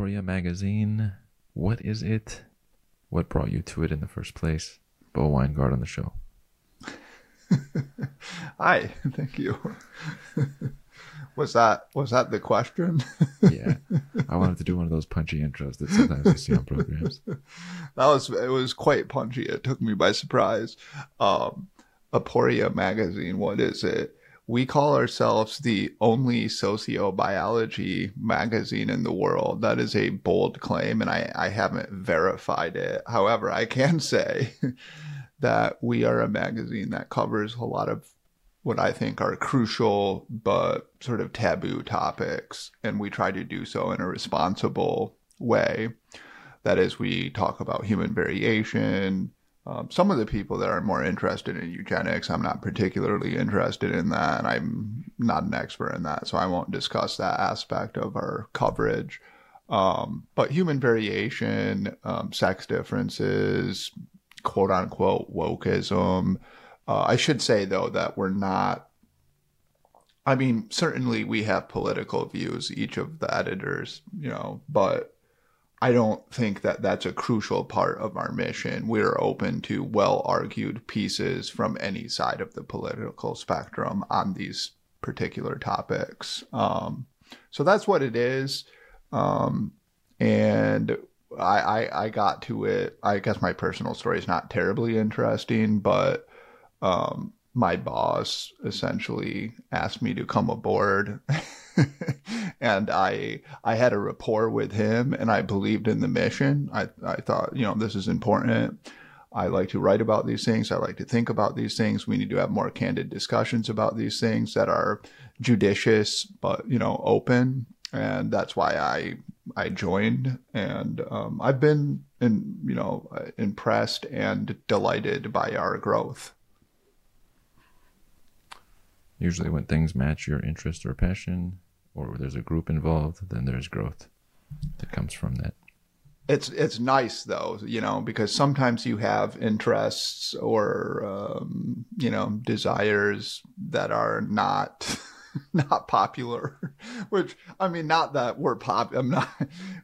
Aporia magazine. What is it? What brought you to it in the first place? Bo Winegard on the show. Hi, thank you. was that was that the question? Yeah. I wanted to do one of those punchy intros that sometimes you see on programs. that was it was quite punchy. It took me by surprise. Um, Aporia magazine. What is it? We call ourselves the only sociobiology magazine in the world. That is a bold claim, and I, I haven't verified it. However, I can say that we are a magazine that covers a lot of what I think are crucial but sort of taboo topics, and we try to do so in a responsible way. That is, we talk about human variation, um, some of the people that are more interested in eugenics, I'm not particularly interested in that, and I'm not an expert in that, so I won't discuss that aspect of our coverage. Um, but human variation, um, sex differences, quote unquote wokeism. Uh, I should say though that we're not. I mean, certainly we have political views, each of the editors, you know, but I don't think that that's a crucial part of our mission. We're open to well argued pieces from any side of the political spectrum on these particular topics. Um, so that's what it is. Um, and I, I, I, got to it. I guess my personal story is not terribly interesting, but um, my boss essentially asked me to come aboard. and I I had a rapport with him and I believed in the mission. I, I thought, you know, this is important. I like to write about these things. I like to think about these things. We need to have more candid discussions about these things that are judicious, but, you know, open. And that's why I, I joined and, um, I've been, in, you know, impressed and delighted by our growth. Usually when things match your interest or passion, or there's a group involved, then there's growth that comes from that. It's it's nice though, you know, because sometimes you have interests or um, you know desires that are not not popular. Which I mean, not that we're pop. I'm not.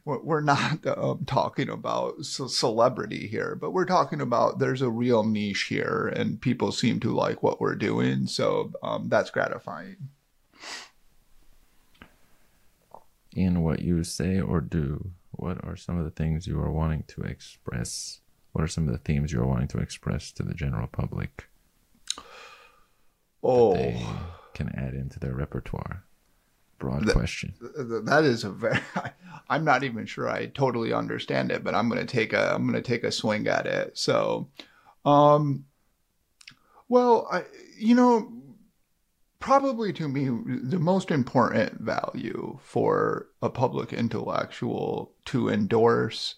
We're not um, talking about celebrity here, but we're talking about there's a real niche here, and people seem to like what we're doing. So um, that's gratifying. In what you say or do, what are some of the things you are wanting to express? What are some of the themes you are wanting to express to the general public? Oh, can add into their repertoire. Broad that, question. That is a very. I'm not even sure I totally understand it, but I'm going to take a. I'm going to take a swing at it. So, um, well, I, you know, probably to me the most important value for a public intellectual to endorse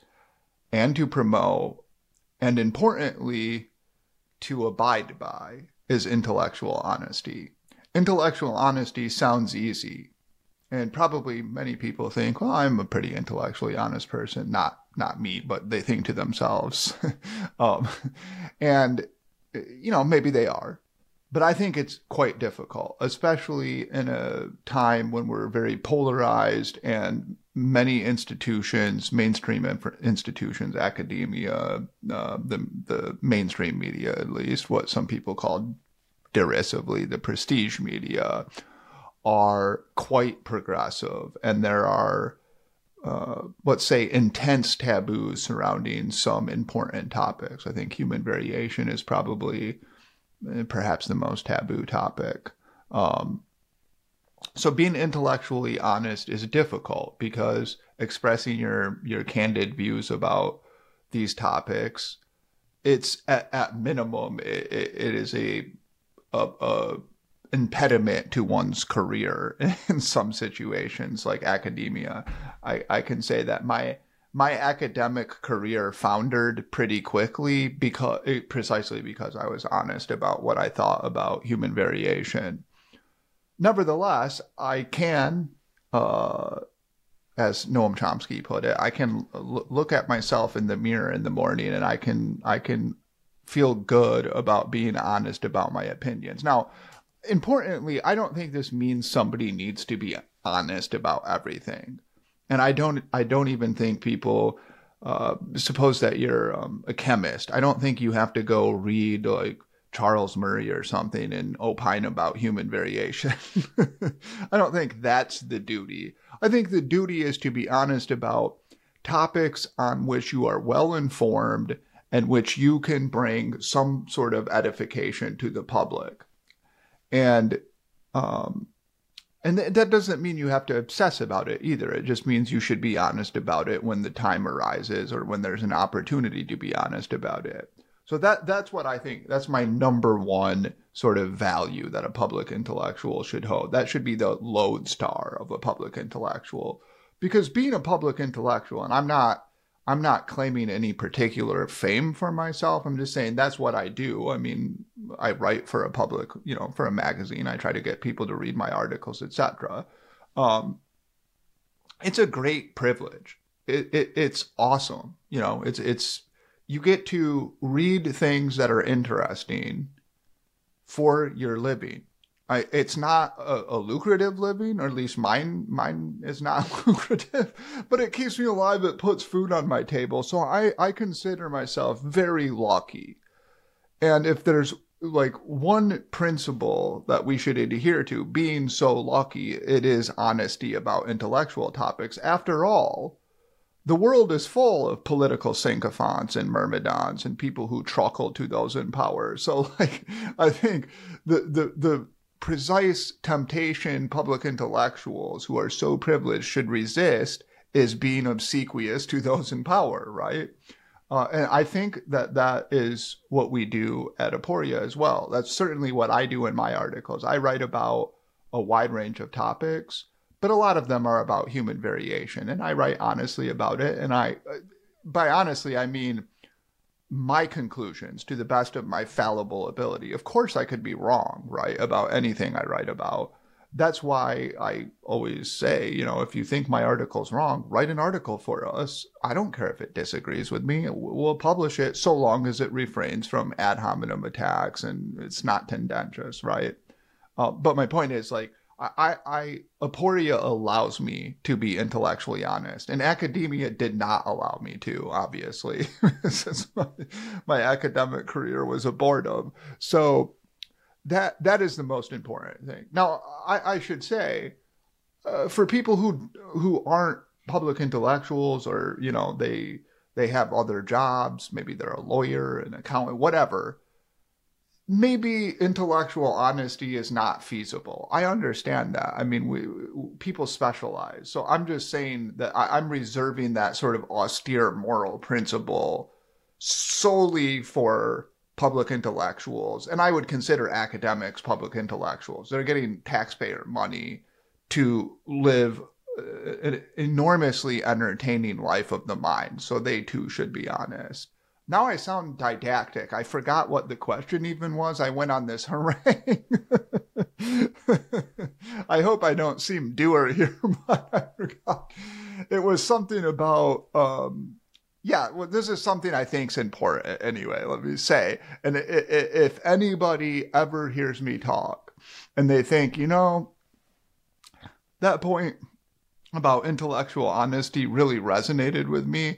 and to promote and importantly to abide by is intellectual honesty. Intellectual honesty sounds easy and probably many people think well i'm a pretty intellectually honest person. Not not me but they think to themselves. Um, and you know maybe they are but I think it's quite difficult, especially in a time when we're very polarized and many institutions, mainstream institutions, academia, uh, the the mainstream media, at least what some people call derisively the prestige media, are quite progressive, and there are. Uh, let's say intense taboos surrounding some important topics. I think human variation is probably perhaps the most taboo topic. Um, so being intellectually honest is difficult because expressing your your candid views about these topics, it's at, at minimum it, it is a, a, a impediment to one's career in some situations like academia. I, I can say that my my academic career foundered pretty quickly because precisely because I was honest about what I thought about human variation. Nevertheless, I can, uh, as Noam Chomsky put it, I can l- look at myself in the mirror in the morning and I can I can feel good about being honest about my opinions. Now, importantly, I don't think this means somebody needs to be honest about everything and I don't I don't even think people uh, suppose that you're um, a chemist. I don't think you have to go read like Charles Murray or something and opine about human variation. I don't think that's the duty. I think the duty is to be honest about topics on which you are well informed and which you can bring some sort of edification to the public. And um, and th- that doesn't mean you have to obsess about it either. It just means you should be honest about it when the time arises or when there's an opportunity to be honest about it. So that that's what I think. That's my number one sort of value that a public intellectual should hold. That should be the lodestar of a public intellectual. Because being a public intellectual, and I'm not I'm not claiming any particular fame for myself. I'm just saying that's what I do. I mean, I write for a public, you know, for a magazine. I try to get people to read my articles, etc. Um, it's a great privilege. It, it, it's awesome. You know, it's it's you get to read things that are interesting for your living. I, it's not a, a, lucrative living, or at least mine mine is not lucrative, but it keeps me alive. It puts food on my table, so I I consider myself very lucky. And if there's like one principle that we should adhere to, being so lucky, it is honesty about intellectual topics. After all, the world is full of political sycophants and myrmidons and people who truckle to those in power. So, like, I think the the the precise temptation public intellectuals who are so privileged should resist is being obsequious to those in power, right? Uh, and I think that that is what we do at Aporia as well. That's certainly what I do in my articles. I write about a wide range of topics, but a lot of them are about human variation, and I write honestly about it. And I, by honestly, I mean my conclusions to the best of my fallible ability. Of course, I could be wrong, right, about anything I write about. That's why I always say, you know, if you think my article's wrong, write an article for us. I don't care if it disagrees with me. We'll publish it so long as it refrains from ad hominem attacks and it's not tendentious, right? Uh, but my point is, like, I, I aporia allows me to be intellectually honest, and academia did not allow me to. Obviously, since my, my academic career was a boredom, so that that is the most important thing. Now, I, I should say, uh, for people who who aren't public intellectuals, or you know, they they have other jobs, maybe they're a lawyer, an accountant, whatever maybe intellectual honesty is not feasible. I understand that. I mean, we people specialize. So I'm just saying that I, I'm reserving that sort of austere moral principle solely for public intellectuals. And I would consider academics public intellectuals. They're getting taxpayer money to live uh, an enormously entertaining life of the mind. So they too should be honest. Now I sound didactic. I forgot what the question even was. I went on this harangue. I hope I don't seem doer here, but I forgot. It was something about, um, yeah, well, this is something I think is important anyway, let me say. And if anybody ever hears me talk and they think, you know, that point about intellectual honesty really resonated with me,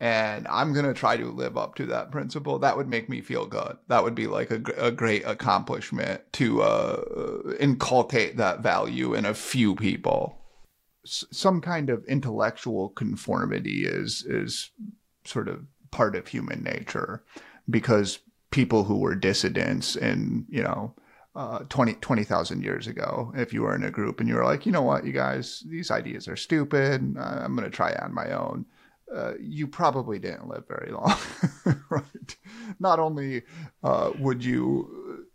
and I'm going to try to live up to that principle. That would make me feel good. That would be like a, a great accomplishment to uh, inculcate that value in a few people. S- some kind of intellectual conformity is is sort of part of human nature because people who were dissidents and you know uh, 20 20,000 years ago, if you were in a group and you were like, you know what, you guys, these ideas are stupid. I'm going to try on my own uh, you probably didn't live very long, right? Not only uh, would you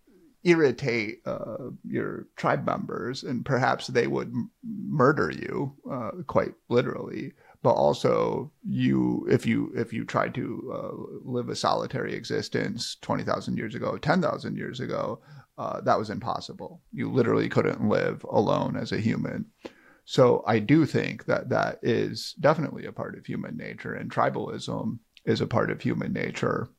irritate uh, your tribe members, and perhaps they would m- murder you, uh, quite literally, but also you, if you if you tried to uh, live a solitary existence twenty thousand years ago, ten thousand years ago, uh, that was impossible. You literally couldn't live alone as a human. So I do think that that is definitely a part of human nature, and tribalism is a part of human nature.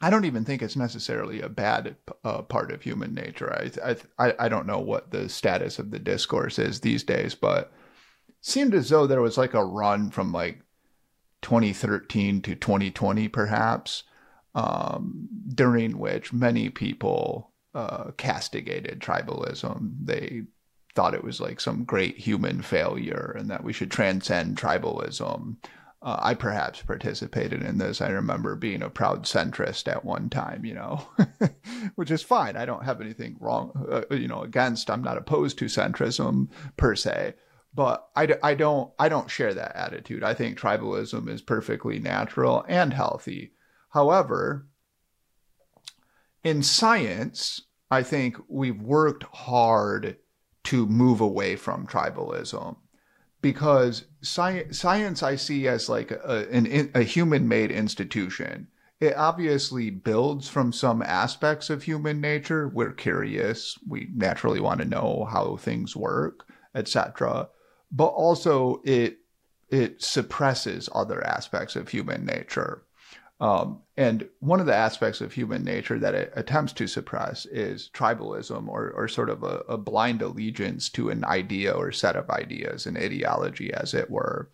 I don't even think it's necessarily a bad uh, part of human nature. I, I I don't know what the status of the discourse is these days, but seemed as though there was like a run from like 2013 to 2020, perhaps, um, during which many people uh, castigated tribalism. They thought it was like some great human failure and that we should transcend tribalism. Uh, I perhaps participated in this. I remember being a proud centrist at one time, you know, which is fine. I don't have anything wrong, uh, you know, against. I'm not opposed to centrism per se, but I, I don't I don't share that attitude. I think tribalism is perfectly natural and healthy. However, in science, I think we've worked hard to move away from tribalism because science, science I see as like a, an, a human made institution. It obviously builds from some aspects of human nature. We're curious. We naturally want to know how things work, etc. But also it it suppresses other aspects of human nature. Um, and one of the aspects of human nature that it attempts to suppress is tribalism or, or sort of a, a blind allegiance to an idea or set of ideas, an ideology, as it were.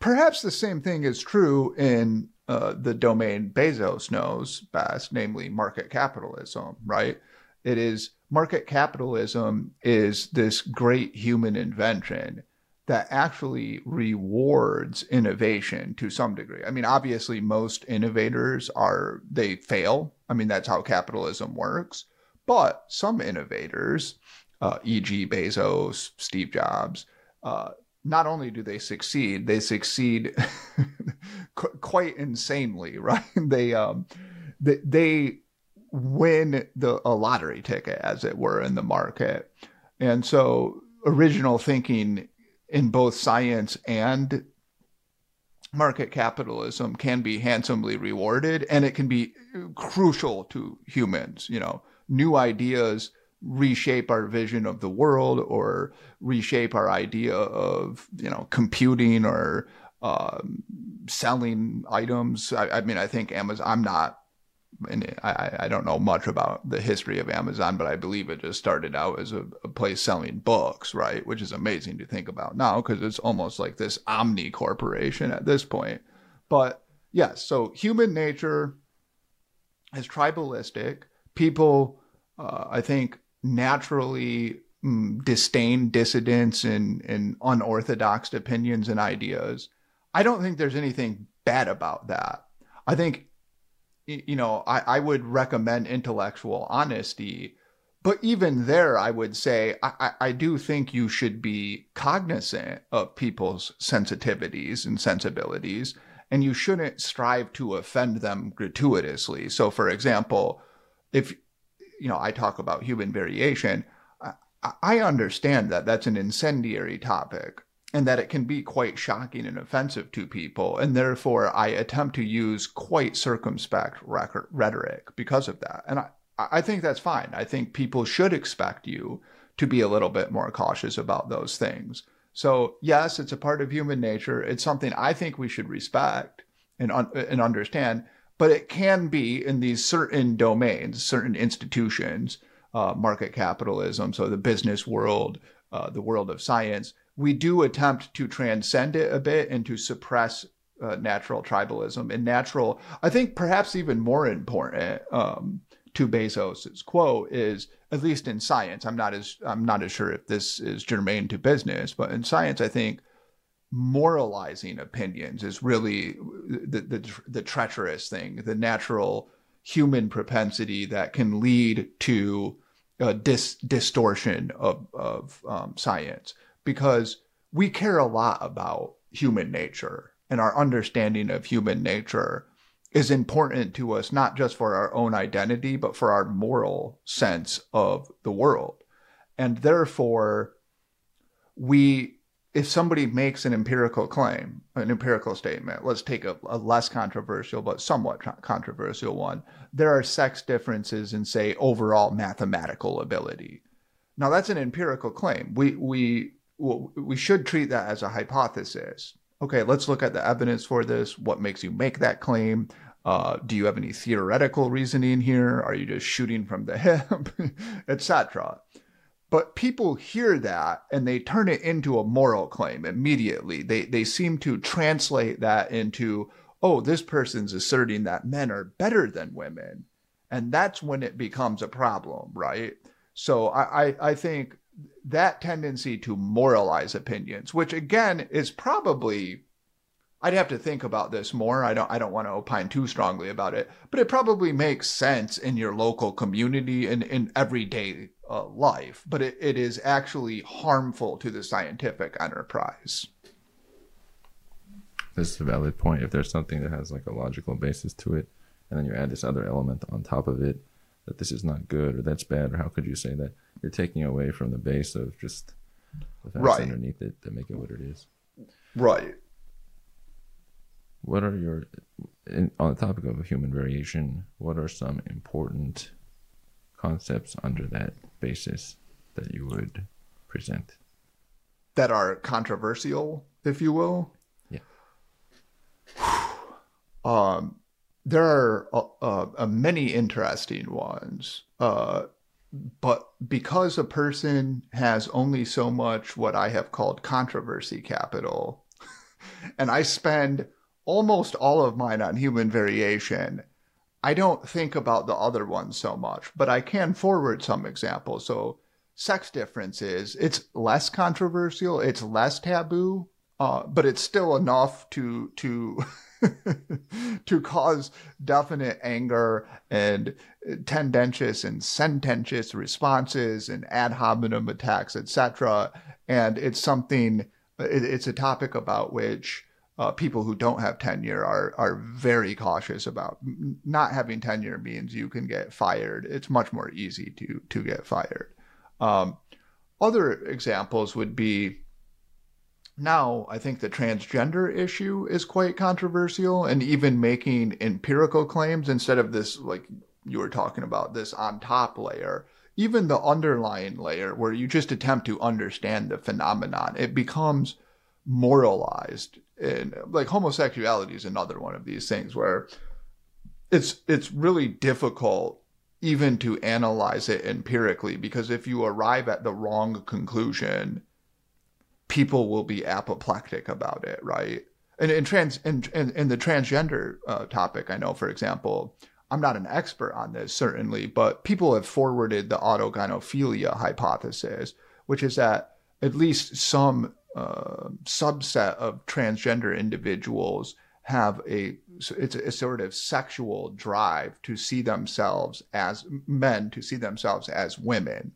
Perhaps the same thing is true in uh, the domain Bezos knows best, namely market capitalism, right? It is market capitalism is this great human invention that actually rewards innovation to some degree. I mean, obviously, most innovators are, they fail. I mean, that's how capitalism works. But some innovators, uh, e.g., Bezos, Steve Jobs, uh, not only do they succeed, they succeed qu- quite insanely, right? they, um, they, they win the a lottery ticket, as it were, in the market. And so original thinking in both science and market capitalism can be handsomely rewarded and it can be crucial to humans you know. New ideas reshape our vision of the world or reshape our idea of you know computing or um, selling items. I, I mean i think amazon i'm not and I, I don't know much about the history of Amazon, but I believe it just started out as a, a place selling books, right? Which is amazing to think about now because it's almost like this omni corporation at this point. But yes, so human nature is tribalistic. People, uh, I think, naturally mm, disdain dissidents and, and unorthodox opinions and ideas. I don't think there's anything bad about that. I think you know, I, I would recommend intellectual honesty. But even there, I would say I, I do think you should be cognizant of people's sensitivities and sensibilities, and you shouldn't strive to offend them gratuitously. So, for example, if you know I talk about human variation, I, I understand that that's an incendiary topic and that it can be quite shocking and offensive to people. And therefore, I attempt to use quite circumspect rhetoric because of that. And I, I think that's fine. I think people should expect you to be a little bit more cautious about those things. So, yes, it's a part of human nature. It's something I think we should respect and, un- and understand, but it can be in these certain domains, certain institutions, uh, market capitalism, so the business world, uh, the world of science we do attempt to transcend it a bit and to suppress uh, natural tribalism and natural. I think perhaps even more important um, to Bezos's quote is at least in science. I'm not as I'm not as sure if this is germane to business, but in science, I think moralizing opinions is really the the, the treacherous thing, the natural human propensity that can lead to a dis- distortion of of um, science because we care a lot about human nature and our understanding of human nature is important to us, not just for our own identity, but for our moral sense of the world. And therefore, we, if somebody makes an empirical claim, an empirical statement, let's take a, a less controversial but somewhat controversial one. There are sex differences in, say, overall mathematical ability. Now, that's an empirical claim. We, we well, we should treat that as a hypothesis. Okay, let's look at the evidence for this. What makes you make that claim? Uh, do you have any theoretical reasoning here? Are you just shooting from the hip, etc.? but people hear that and they turn it into a moral claim immediately. They they seem to translate that into, oh, this person's asserting that men are better than women. And that's when it becomes a problem, right? So I, I, I think that tendency to moralize opinions, which again is probably I'd have to think about this more. I don't I don't want to opine too strongly about it, but it probably makes sense in your local community and in everyday uh, life, but it, it is actually harmful to the scientific enterprise. This is a valid point. If there's something that has like a logical basis to it, and then you add this other element on top of it, that this is not good or that's bad, or how could you say that? You're taking away from the base of just the facts right. underneath it that make it what it is. Right what are your in, on the topic of human variation what are some important concepts under that basis that you would present that are controversial if you will yeah um there are uh, uh, uh, many interesting ones uh, but because a person has only so much what i have called controversy capital and i spend almost all of mine on human variation. I don't think about the other ones so much, but I can forward some examples. So, sex differences, it's less controversial, it's less taboo, uh, but it's still enough to to to cause definite anger and tendentious and sententious responses and ad hominem attacks, etc. And it's something. It, it's a topic about which uh, people who don't have tenure are are very cautious about not having tenure means you can get fired. It's much more easy to to get fired. Um, other examples would be now I think the transgender issue is quite controversial and even making empirical claims instead of this like you were talking about this on top layer even the underlying layer where you just attempt to understand the phenomenon. It becomes moralized and like homosexuality is another one of these things where it's it's really difficult even to analyze it empirically because if you arrive at the wrong conclusion people will be apoplectic about it right? And in trans in, in, the transgender uh, topic i know for example i'm not an expert on this certainly but people have forwarded the autogynephilia hypothesis which is that at least some uh, subset of transgender individuals have a it's a, a, sort of sexual drive to see themselves as men to see themselves as women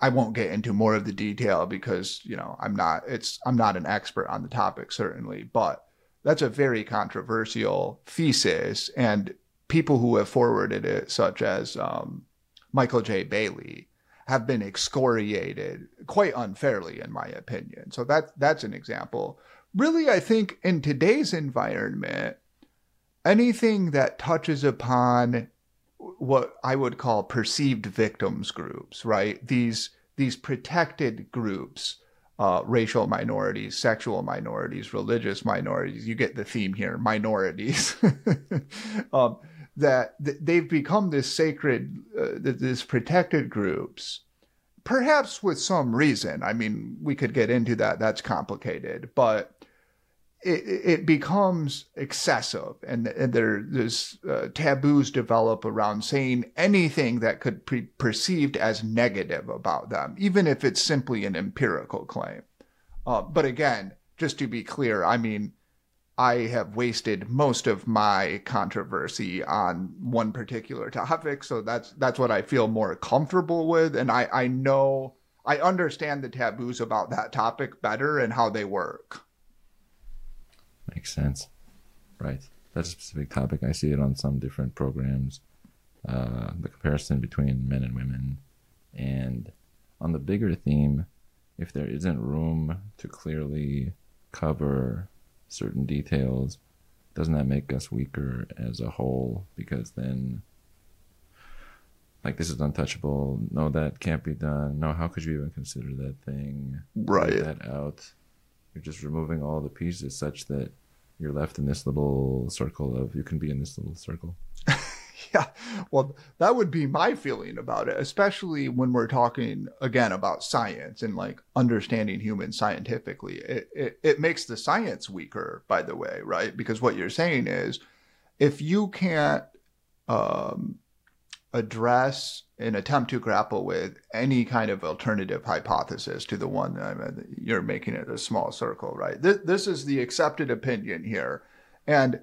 i won't get into more of the detail because you know i'm not it's i'm not an expert on the topic certainly but that's a very controversial thesis and people who have forwarded it such as um, michael j bailey have been excoriated quite unfairly, in my opinion. So that that's an example. Really, I think in today's environment, anything that touches upon what I would call perceived victims groups, right? These these protected groups, uh, racial minorities, sexual minorities, religious minorities. You get the theme here, minorities. um, that they've become this sacred, uh, this protected groups, perhaps with some reason. I mean, we could get into that. That's complicated, but it, it becomes excessive, and, and there, there's uh, taboos develop around saying anything that could be perceived as negative about them, even if it's simply an empirical claim. Uh, but again, just to be clear, I mean, I have wasted most of my controversy on one particular topic, so that's that's what I feel more comfortable with, and I I know I understand the taboos about that topic better and how they work. Makes sense, right? That's a specific topic. I see it on some different programs. Uh, the comparison between men and women, and on the bigger theme, if there isn't room to clearly cover certain details, doesn't that make us weaker as a whole? Because then, like, this is untouchable. No, that can't be done. No, how could you even consider that thing? Right. Leave that out. You're just removing all the pieces such that you're left in this little circle of you can be in this little circle. yeah, well, that would be my feeling about it, especially when we're talking again about science and like understanding humans scientifically. It, it, it makes the science weaker, by the way, right? Because what you're saying is if you can't um, address and attempt to grapple with any kind of alternative hypothesis to the one I mean, uh, you're making it a small circle, right? This, this is the accepted opinion here. And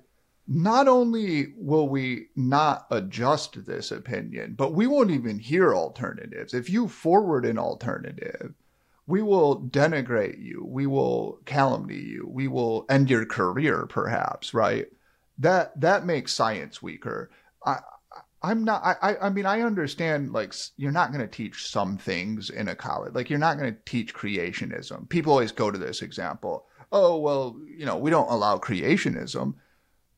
not only will we not adjust this opinion, but we won't even hear alternatives. If you forward an alternative, we will denigrate you, we will calumny you, we will end your career, perhaps, right? That that makes science weaker. I, I'm not. I. I mean, I understand. Like, you're not going to teach some things in a college. Like, you're not going to teach creationism. People always go to this example. Oh, well, you know, we don't allow creationism.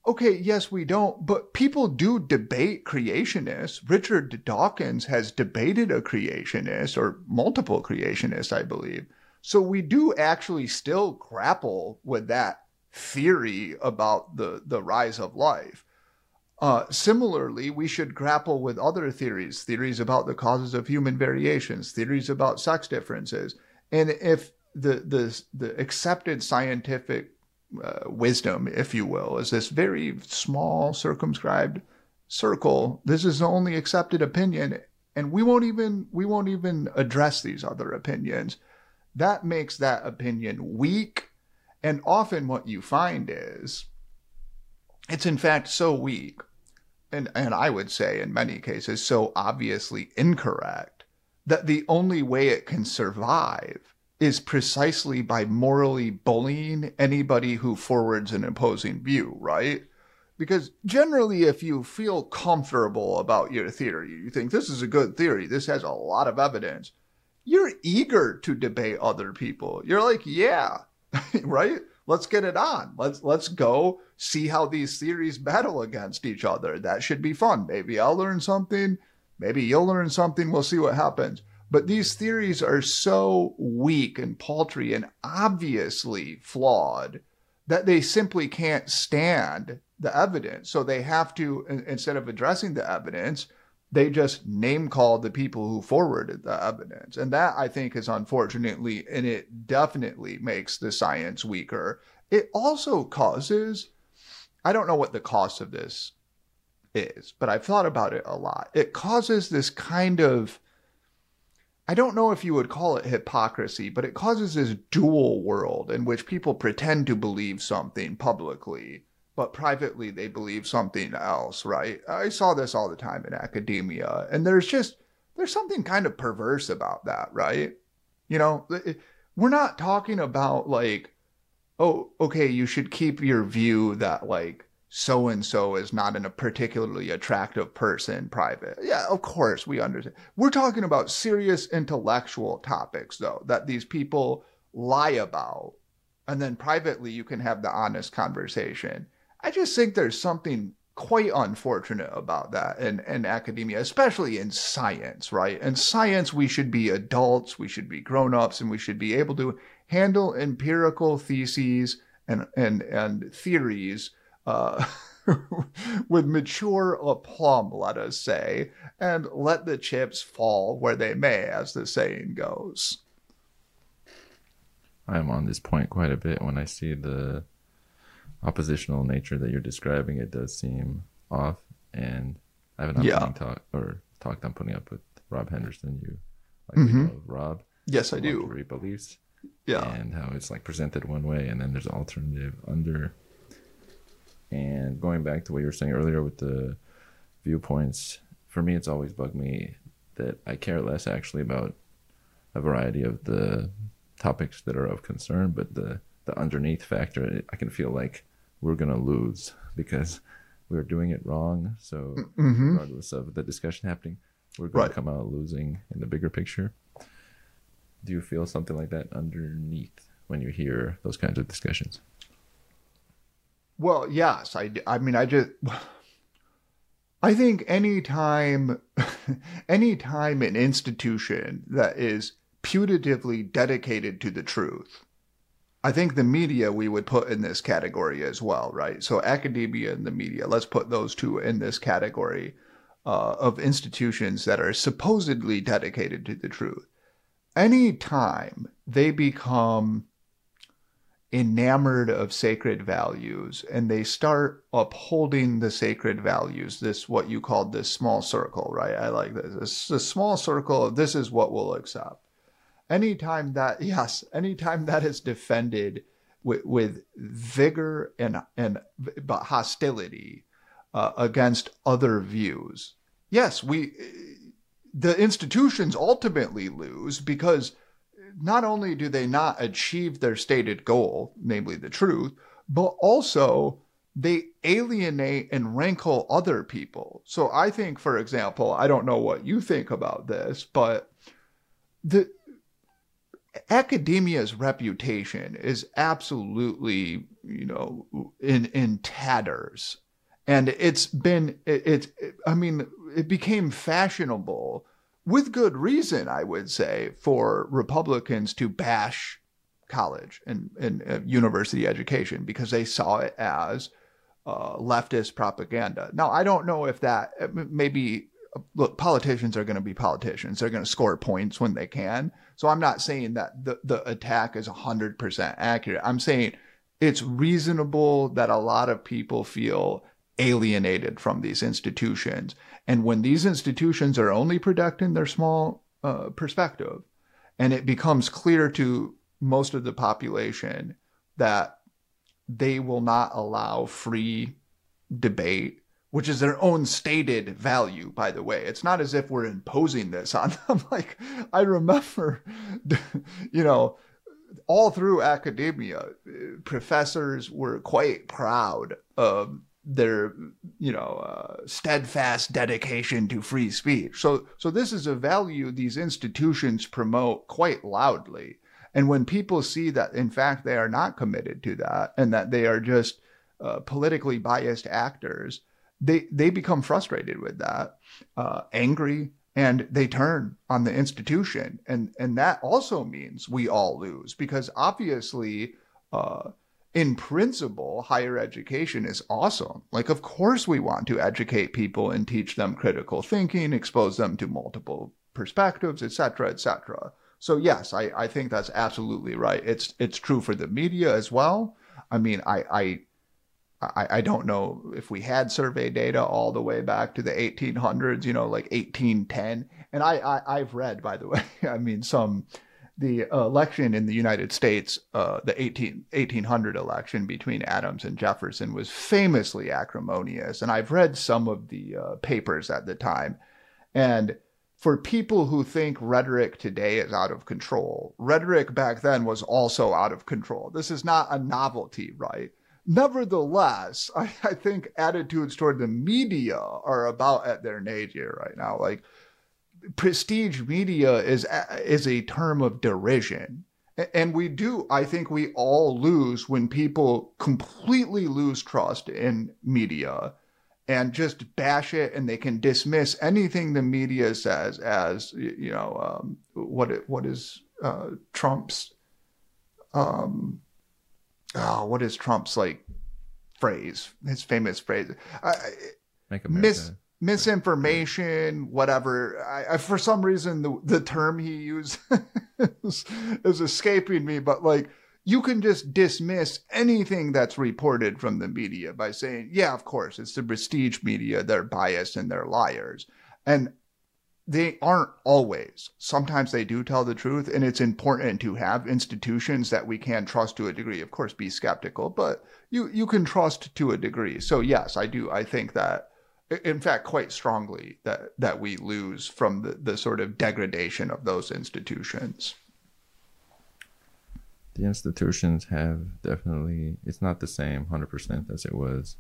Okay, yes, we don't. But people do debate creationists. Richard Dawkins has debated a creationist or multiple creationists, I believe. So we do actually still grapple with that theory about the the rise of life. Uh, similarly, we should grapple with other theories, theories about the causes of human variations, theories about sex differences. And if the, the, the accepted scientific uh, wisdom, if you will, is this very small, circumscribed circle, this is the only accepted opinion, and we won't even we won't even address these other opinions. That makes that opinion weak. And often what you find is it's in fact so weak and, and I would say in many cases so obviously incorrect that the only way it can survive is precisely by morally bullying anybody who forwards an opposing view, right? Because generally, if you feel comfortable about your theory, you think this is a good theory, this has a lot of evidence, you're eager to debate other people. You're like, yeah, right? Let's get it on. Let's let's go see how these theories battle against each other. That should be fun. Maybe I'll learn something. Maybe you'll learn something. We'll see what happens. But these theories are so weak and paltry and obviously flawed that they simply can't stand the evidence. So they have to, instead of addressing the evidence, they just name called the people who forwarded the evidence. And that I think is unfortunately, and it definitely makes the science weaker. It also causes, I don't know what the cost of this is, but I've thought about it a lot. It causes this kind of, I don't know if you would call it hypocrisy, but it causes this dual world in which people pretend to believe something publicly but privately they believe something else, right? I saw this all the time in academia, and there's just there's something kind of perverse about that, right? You know, we're not talking about like, oh, okay, you should keep your view that like so and so is not in a particularly attractive person private. Yeah, of course we understand. We're talking about serious intellectual topics though that these people lie about and then privately you can have the honest conversation. I just think there's something quite unfortunate about that in, in academia, especially in science, right? In science, we should be adults, we should be grown ups, and we should be able to handle empirical theses and, and, and theories uh, with mature aplomb, let us say, and let the chips fall where they may, as the saying goes. I'm on this point quite a bit when I see the oppositional nature that you're describing, it does seem off. And I have an upcoming yeah. talk or talk I'm putting up with Rob Henderson. You like mm-hmm. Rob? Yes, I do. Beliefs. Yeah. And how it's like presented one way and then there's alternative under. And going back to what you were saying earlier with the viewpoints, for me, it's always bugged me that I care less actually about a variety of the topics that are of concern, but the the underneath factor, I can feel like we're going to lose because we're doing it wrong. So, mm-hmm. regardless of the discussion happening, we're going right. to come out losing in the bigger picture. Do you feel something like that underneath when you hear those kinds of discussions? Well, yes. I, I mean, I just. I think anytime, anytime an institution that is putatively dedicated to the truth I think the media we would put in this category as well, right? So academia and the media, let's put those two in this category. uh, of institutions that are supposedly dedicated to the truth, anytime they become enamored of sacred values and they start upholding the sacred values this what you called this small circle right i like this this a small circle of this is what we'll accept anytime that yes anytime that is defended with, with vigor and and but hostility uh, against other views yes we the institutions ultimately lose because not only do they not achieve their stated goal, namely the truth, but also they alienate and rankle other people. So I think, for example, I don't know what you think about this, but the academia's reputation is absolutely, you know, in in tatters. And it's been it, it, I mean, it became fashionable with good reason, I would say, for Republicans to bash college and, and uh, university education because they saw it as uh, leftist propaganda. Now, I don't know if that maybe look, politicians are going to be politicians. They're going to score points when they can. So I'm not saying that the, the attack is 100% accurate. I'm saying it's reasonable that a lot of people feel alienated from these institutions. And when these institutions are only protecting their small uh, perspective, and it becomes clear to most of the population that they will not allow free debate, which is their own stated value, by the way. It's not as if we're imposing this on them. like, I remember, you know, all through academia, professors were quite proud of their you know uh, steadfast dedication to free speech so so this is a value these institutions promote quite loudly and when people see that in fact they are not committed to that and that they are just uh, politically biased actors they they become frustrated with that uh, angry and they turn on the institution and and that also means we all lose because obviously uh, in principle, higher education is awesome. Like, of course, we want to educate people and teach them critical thinking, expose them to multiple perspectives, etc., etc. So yes, I, I think that's absolutely right. It's it's true for the media as well. I mean, I, I I, I don't know if we had survey data all the way back to the 1800s, you know, like 1810. And I, I I've read, by the way, I mean, some the election in the United States, uh, the 18, 1800 election between Adams and Jefferson was famously acrimonious. And I've read some of the uh, papers at the time. And for people who think rhetoric today is out of control, rhetoric back then was also out of control. This is not a novelty, right? Nevertheless, I, I think attitudes toward the media are about at their nadir right now. Like, prestige media is is a term of derision and we do i think we all lose when people completely lose trust in media and just bash it and they can dismiss anything the media says as you know um, what what is uh, trump's um oh, what is trump's like phrase his famous phrase uh, Make America mis- misinformation, whatever. I, I, for some reason, the, the term he used is, is escaping me, but like, you can just dismiss anything that's reported from the media by saying, yeah, of course, it's the prestige media. They're biased and they're liars. And they aren't always. Sometimes they do tell the truth, and it's important to have institutions that we can trust to a degree. Of course, be skeptical, but you you can trust to a degree. So yes, I do. I think that in fact, quite strongly that that we lose from the, the sort of degradation of those institutions. The institutions have definitely it's not the same 100% as it was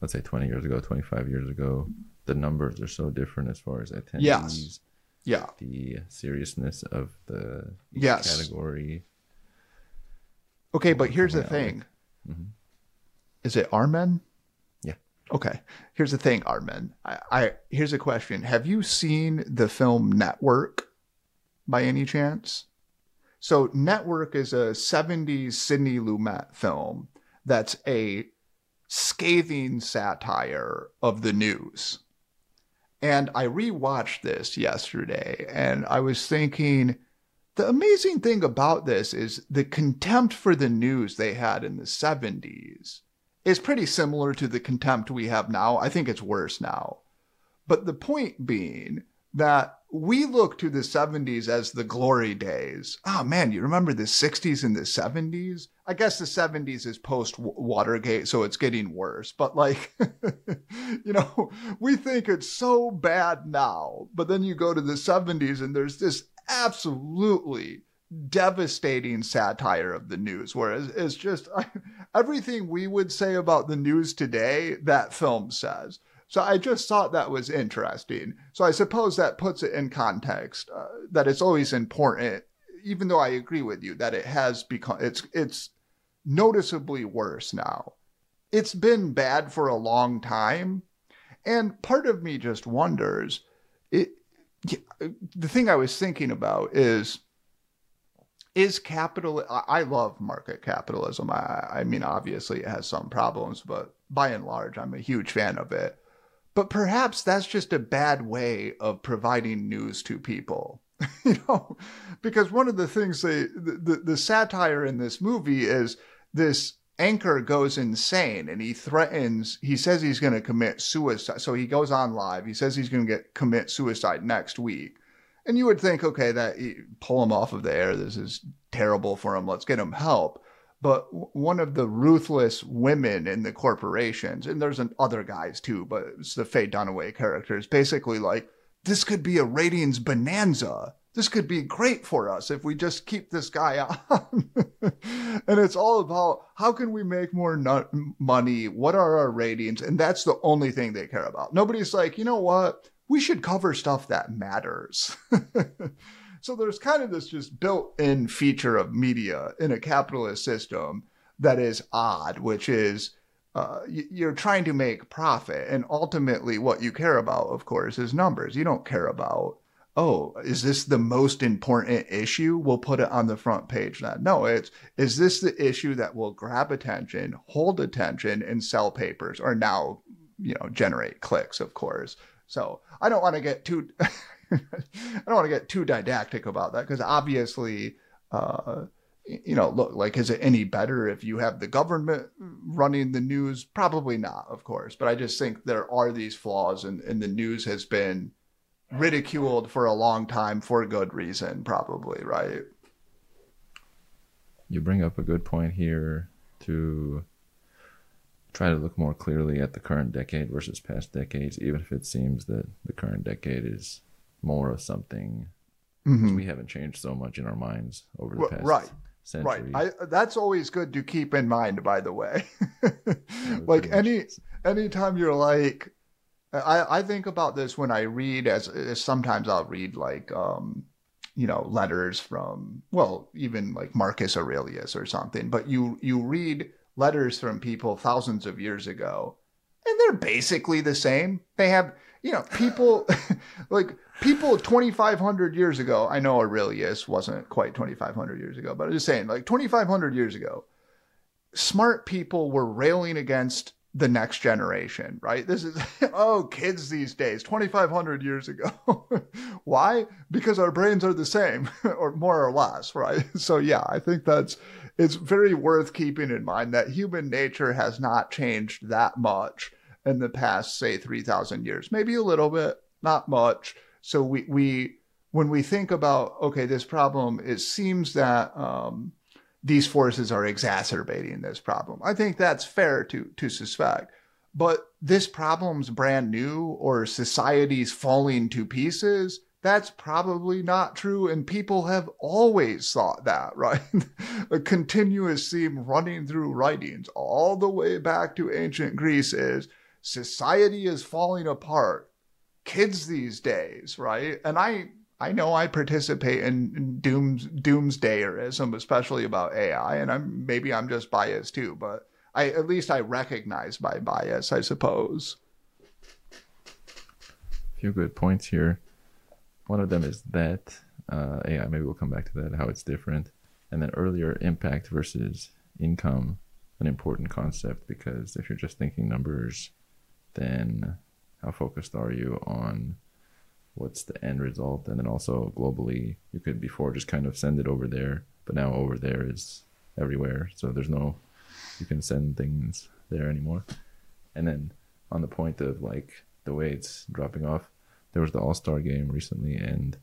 let's say 20 years ago, 25 years ago. The numbers are so different as far as attendees. Yes. Yeah. The seriousness of the yes. category. Okay, but here's the thing. Mm-hmm. Is it Armen? Yeah. Okay. Here's the thing, Armen. I, I here's a question. Have you seen the film Network by any chance? So Network is a 70s Sidney Lumet film that's a scathing satire of the news. And I rewatched this yesterday and I was thinking the amazing thing about this is the contempt for the news they had in the 70s is pretty similar to the contempt we have now. I think it's worse now. But the point being that we look to the 70s as the glory days. Oh man, you remember the 60s and the 70s? I guess the 70s is post Watergate, so it's getting worse. But like, you know, we think it's so bad now, but then you go to the 70s and there's this absolutely devastating satire of the news, whereas it's just everything we would say about the news today, that film says. So I just thought that was interesting. So I suppose that puts it in context uh, that it's always important, even though I agree with you that it has become it's it's noticeably worse now. It's been bad for a long time, and part of me just wonders. It the thing I was thinking about is is capital i love market capitalism I, I mean obviously it has some problems but by and large i'm a huge fan of it but perhaps that's just a bad way of providing news to people. you know, because one of the things they, the, the, the satire in this movie is this anchor goes insane and he threatens he says he's going to commit suicide so he goes on live he says he's going to get commit suicide next week and you would think okay that pull him off of the air this is terrible for him let's get him help but one of the ruthless women in the corporations, and there's an, other guys too, but it's the Faye Dunaway character, is basically like, this could be a ratings bonanza. This could be great for us if we just keep this guy on. and it's all about how can we make more no- money? What are our ratings? And that's the only thing they care about. Nobody's like, you know what? We should cover stuff that matters. So there's kind of this just built in feature of media in a capitalist system that is odd, which is uh, you're trying to make profit. And ultimately, what you care about, of course, is numbers. You don't care about, oh, is this the most important issue? We'll put it on the front page. No, it's, is this the issue that will grab attention, hold attention, and sell papers or now, you know, generate clicks, of course. So I don't want to get too. I don't want to get too didactic about that because obviously, uh, you know, look, like, is it any better if you have the government running the news? Probably not, of course. But I just think there are these flaws, and, and the news has been ridiculed for a long time for good reason, probably, right? You bring up a good point here to try to look more clearly at the current decade versus past decades, even if it seems that the current decade is more of something. Mm-hmm. We haven't changed so much in our minds over the past right. century. Right. I, that's always good to keep in mind, by the way. like any anytime you're like, I, I think about this when I read as, as sometimes I'll read like um, you know letters from well even like Marcus Aurelius or something, but you you read letters from people thousands of years ago, and they're basically the same. They have you know people like people 2,500 years ago, I know Aurelius wasn't quite 2,500 years ago, but I'm just saying, like 2,500 years ago, smart people were railing against the next generation, right? This is, oh, kids these days, 2,500 years ago. Why? Because our brains are the same, or more or less, right? So, yeah, I think that's, it's very worth keeping in mind that human nature has not changed that much in the past, say, 3,000 years. Maybe a little bit, not much so we, we when we think about okay, this problem, it seems that um, these forces are exacerbating this problem. I think that's fair to to suspect. But this problem's brand new or society's falling to pieces, that's probably not true. And people have always thought that, right? A continuous theme running through writings all the way back to ancient Greece is society is falling apart kids these days, right? And I I know I participate in dooms doomsdayerism, especially about AI, and I'm maybe I'm just biased too, but I at least I recognize my bias, I suppose. A few good points here. One of them is that uh, AI. Maybe we'll come back to that. How it's different, and then earlier impact versus income, an important concept because if you're just thinking numbers, then how focused are you on what's the end result and then also globally you could before just kind of send it over there but now over there is everywhere so there's no you can send things there anymore and then on the point of like the way it's dropping off there was the all-star game recently and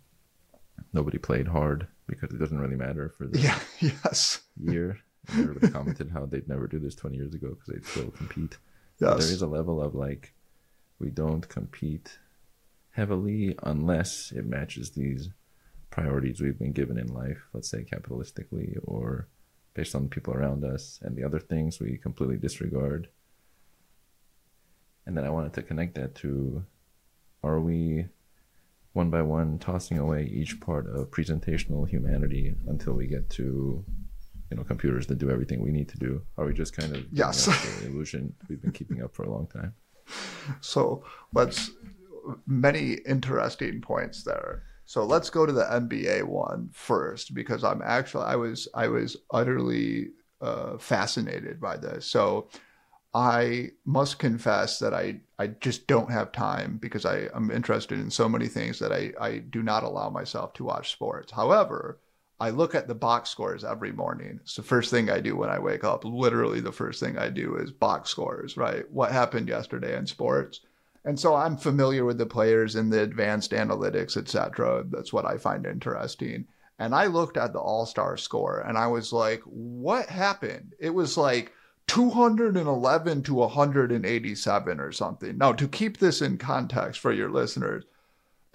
nobody played hard because it doesn't really matter for the Yeah. Yes. year and everybody commented how they'd never do this 20 years ago because they'd still compete Yes. there is a level of like we don't compete heavily unless it matches these priorities we've been given in life let's say capitalistically or based on the people around us and the other things we completely disregard and then i wanted to connect that to are we one by one tossing away each part of presentational humanity until we get to you know computers that do everything we need to do are we just kind of Yes. the illusion we've been keeping up for a long time So let's many interesting points there. So let's go to the NBA one first because I'm actually I was I was utterly uh, fascinated by this. So I must confess that I I just don't have time because I am interested in so many things that I I do not allow myself to watch sports. However, I look at the box scores every morning. It's the first thing I do when I wake up. Literally, the first thing I do is box scores, right? What happened yesterday in sports? And so I'm familiar with the players and the advanced analytics, et cetera. That's what I find interesting. And I looked at the All Star score and I was like, what happened? It was like 211 to 187 or something. Now, to keep this in context for your listeners,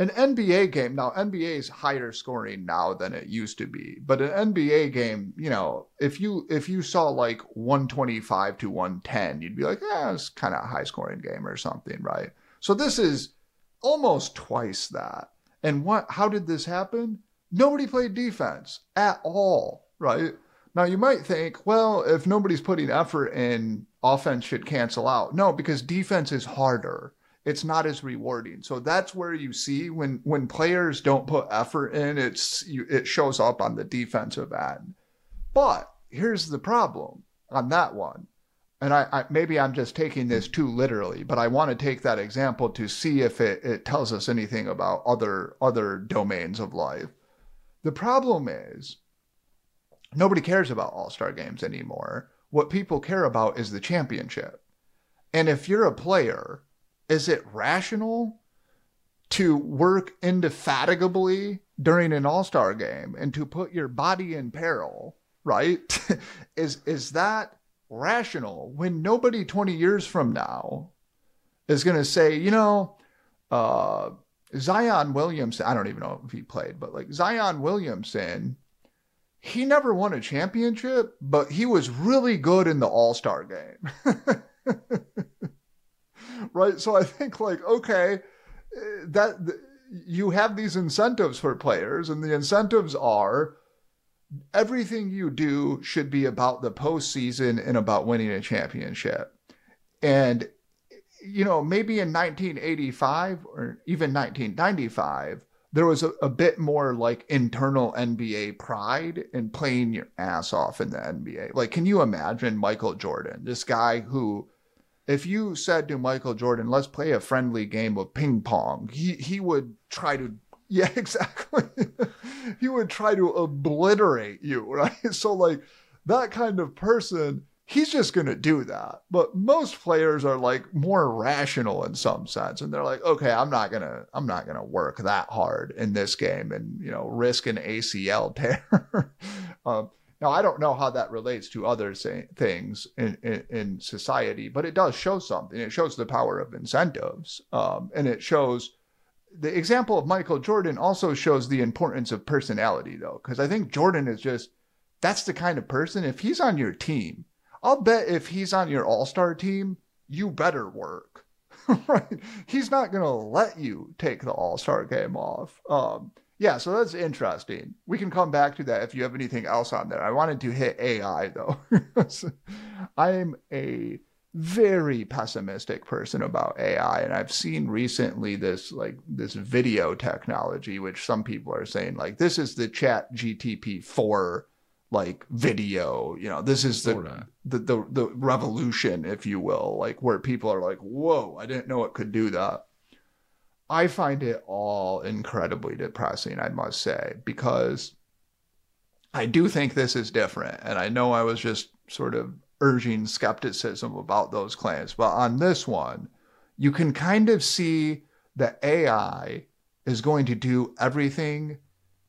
an NBA game now NBA is higher scoring now than it used to be, but an NBA game, you know, if you if you saw like 125 to 110, you'd be like, yeah, it's kind of a high scoring game or something, right? So this is almost twice that. And what how did this happen? Nobody played defense at all, right? Now you might think, well, if nobody's putting effort in, offense should cancel out. No, because defense is harder it's not as rewarding. So that's where you see when when players don't put effort in, it's you, it shows up on the defensive end. But here's the problem on that one, and I, I maybe I'm just taking this too literally, but I want to take that example to see if it, it tells us anything about other other domains of life. The problem is nobody cares about all star games anymore. What people care about is the championship. And if you're a player is it rational to work indefatigably during an all-star game and to put your body in peril right? Is is that rational when nobody 20 years from now is going to say you know uh Zion Williamson I don't even know if he played but like Zion Williamson he never won a championship but he was really good in the all-star game right? So I think like okay, eh, that th- you have these incentives for players, and the incentives are everything you do should be about the postseason and about winning a championship. And you know, maybe in 1985 or even 1995, there was a, a bit more like internal NBA pride in playing your ass off in the NBA. Like, can you imagine Michael Jordan, this guy who if you said to Michael Jordan, let's play a friendly game of ping pong, he, he would try to, yeah, exactly. he would try to obliterate you, right? So, like, that kind of person, he's just going to do that. But most players are like more rational in some sense. And they're like, okay, I'm not going to, I'm not going to work that hard in this game and, you know, risk an ACL tear. um, now, I don't know how that relates to other say, things in, in, in, society, but it does show something. It shows the power of incentives. Um, and it shows the example of Michael Jordan also shows the importance of personality, though, because I think Jordan is just that's the kind of person. If he's on your team, I'll bet if he's on your all star team, you better work. right? He's not going to let you take the all star game off. Um, yeah, so that's interesting. We can come back to that if you have anything else on there. I wanted to hit AI though. I'm a very pessimistic person about AI and I've seen recently this like this video technology which some people are saying like this is the chat GTP 4 like video, you know, this is the, the the the revolution if you will, like where people are like, "Whoa, I didn't know it could do that." I find it all incredibly depressing, I must say, because I do think this is different. And I know I was just sort of urging skepticism about those claims. But on this one, you can kind of see that AI is going to do everything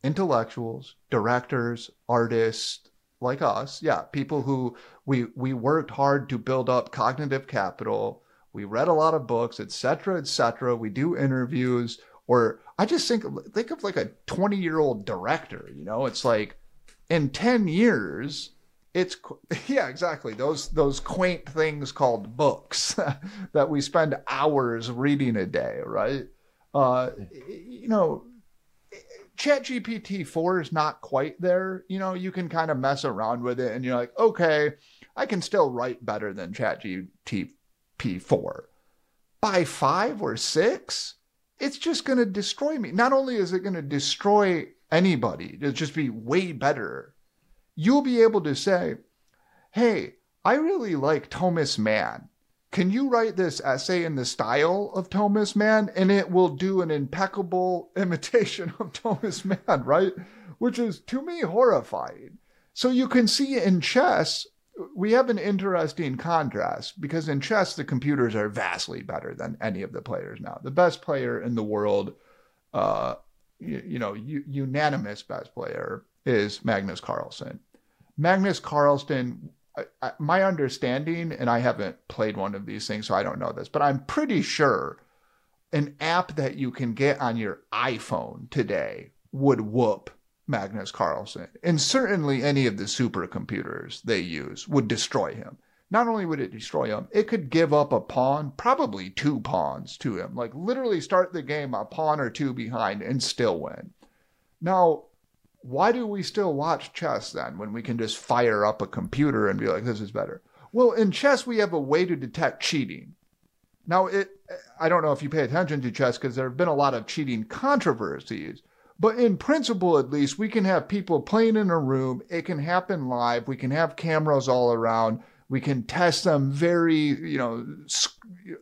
intellectuals, directors, artists like us, yeah, people who we we worked hard to build up cognitive capital, we read a lot of books, etc., etc. We do interviews, or I just think think of like a 20 year old director. You know, it's like in 10 years, it's yeah exactly those those quaint things called books that we spend hours reading a day right uh you know ChatGPT 4 is not quite there. You know, you can kind of mess around with it and you're like, okay, I can still write better than ChatGPT 4. By 5 or 6, it's just going to destroy me. Not only is it going to destroy anybody, it'll just be way better. You'll be able to say, hey, I really like Thomas Mann can you write this essay in the style of Thomas Mann? And it will do an impeccable imitation of Thomas Mann, right? Which is to me horrifying. So you can see in chess, we have an interesting contrast because in chess, the computers are vastly better than any of the players now. The best player in the world, uh, you, you know, unanimous best player is Magnus Carlsen. Magnus Carlsen I, my understanding, and I haven't played one of these things, so I don't know this, but I'm pretty sure an app that you can get on your iPhone today would whoop Magnus Carlsen. And certainly any of the supercomputers they use would destroy him. Not only would it destroy him, it could give up a pawn, probably two pawns to him. Like literally start the game a pawn or two behind and still win. Now, why do we still watch chess then when we can just fire up a computer and be like, this is better? Well, in chess, we have a way to detect cheating. Now, it, I don't know if you pay attention to chess because there have been a lot of cheating controversies, but in principle, at least, we can have people playing in a room. It can happen live. We can have cameras all around. We can test them very, you know,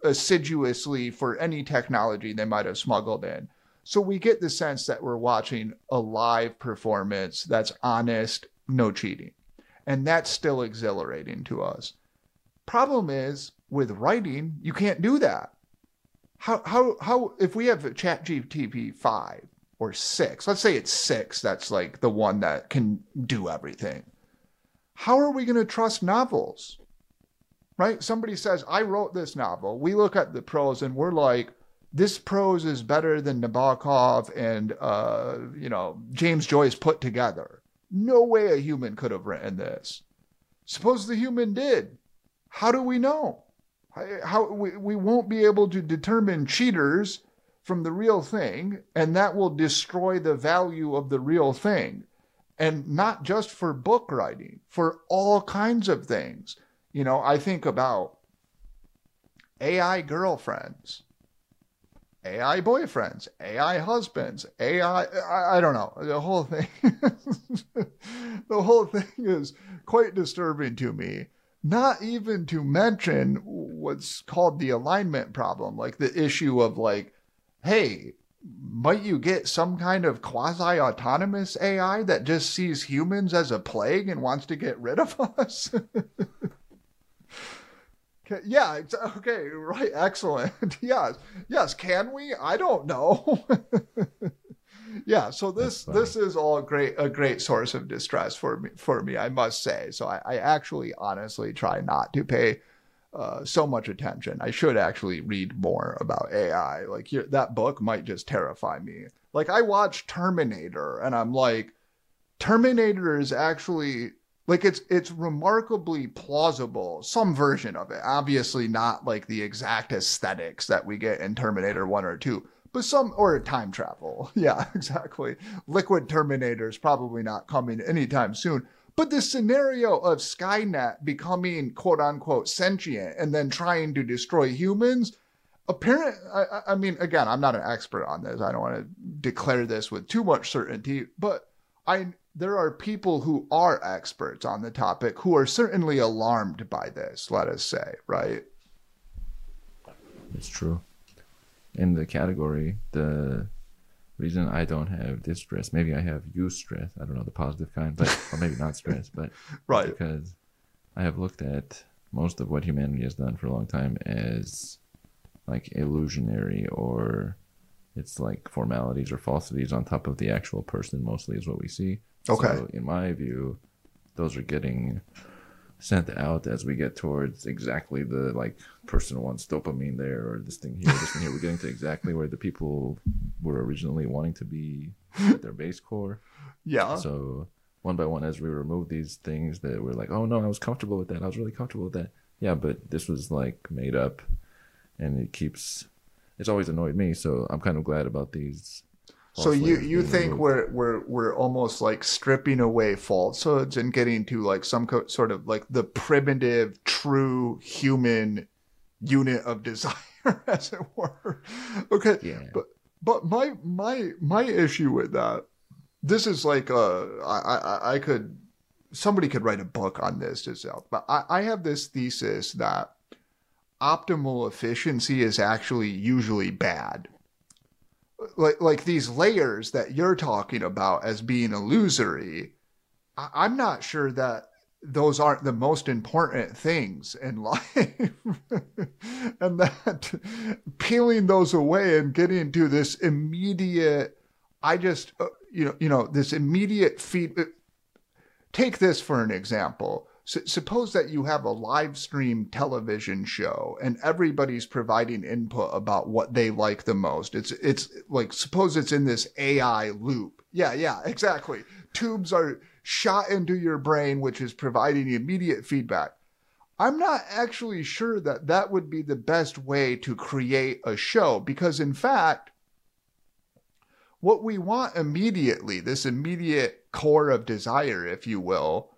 assiduously for any technology they might have smuggled in. So we get the sense that we're watching a live performance that's honest, no cheating. And that's still exhilarating to us. Problem is, with writing, you can't do that. How, how, how, if we have ChatGPT 5 or 6, let's say it's 6, that's like the one that can do everything. How are we going to trust novels? Right? Somebody says, I wrote this novel. We look at the prose and we're like, this prose is better than Nabokov and uh, you know James Joyce put together. No way a human could have written this. Suppose the human did. How do we know? How we, we won't be able to determine cheaters from the real thing, and that will destroy the value of the real thing. And not just for book writing, for all kinds of things. You know, I think about AI girlfriends AI boyfriends, AI husbands, AI, I, I don't know. The whole thing, the whole thing is quite disturbing to me. Not even to mention what's called the alignment problem, like the issue of like, hey, might you get some kind of quasi autonomous AI that just sees humans as a plague and wants to get rid of us? Yeah. Okay. Right. Excellent. yes. Yes. Can we? I don't know. yeah. So this this is all great a great source of distress for me for me. I must say. So I, I actually honestly try not to pay uh, so much attention. I should actually read more about AI. Like that book might just terrify me. Like I watched Terminator and I'm like, Terminator is actually like it's it's remarkably plausible some version of it obviously not like the exact aesthetics that we get in terminator 1 or 2 but some or time travel yeah exactly liquid terminators probably not coming anytime soon but the scenario of skynet becoming quote unquote sentient and then trying to destroy humans apparent I, I mean again i'm not an expert on this i don't want to declare this with too much certainty but i there are people who are experts on the topic who are certainly alarmed by this, let us say, right? It's true. in the category, the reason I don't have distress, maybe I have eustress. I don't know the positive kind, but or maybe not stress, but Right. because I have looked at most of what humanity has done for a long time as like illusionary or it's like formalities or falsities on top of the actual person mostly is what we see. Okay. So in my view, those are getting sent out as we get towards exactly the like person wants dopamine there or this thing here, this thing here. We're getting to exactly where the people were originally wanting to be at their base core. Yeah. So one by one, as we remove these things that were like, oh no, I was comfortable with that. I was really comfortable with that. Yeah, but this was like made up, and it keeps. It's always annoyed me, so I'm kind of glad about these. So you you think removed. we're we're we're almost like stripping away falsehoods and getting to like some co- sort of like the primitive, true human unit of desire, as it were. Okay, Yeah. but but my my my issue with that, this is like uh I I I could somebody could write a book on this itself, but I I have this thesis that optimal efficiency is actually usually bad like like these layers that you're talking about as being illusory I, i'm not sure that those aren't the most important things in life. And that peeling those away and getting to this immediate i just uh, you know you know this immediate feed uh, take this for an example suppose that you have a live stream television show and everybody's providing input about what they like the most. It's it's like suppose it's in this ai loop. Yeah yeah exactly. Tubes are shot into your brain which is providing immediate feedback. I'm not actually sure that that would be the best way to create a show because in fact what we want immediately this immediate core of desire if you will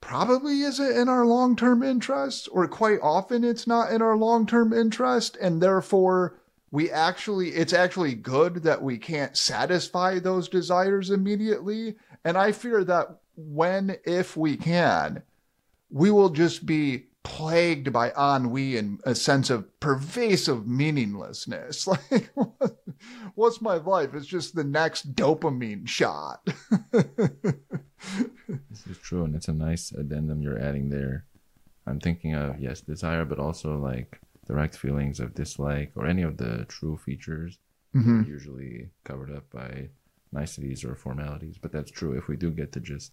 probably isn't in our long term interest, or quite often it's not in our long term interest, and therefore we actually, it's actually good that we can't satisfy those desires immediately. And I fear that when, if we can, we will just be plagued by ennui and a sense of pervasive meaninglessness. Like, what's my life? It's just the next dopamine shot. True, and it's a nice addendum you're adding there. I'm thinking of yes, desire, but also like direct feelings of dislike or any of the true features Mhm. usually covered up by niceties or formalities. But that's true. If we do get to just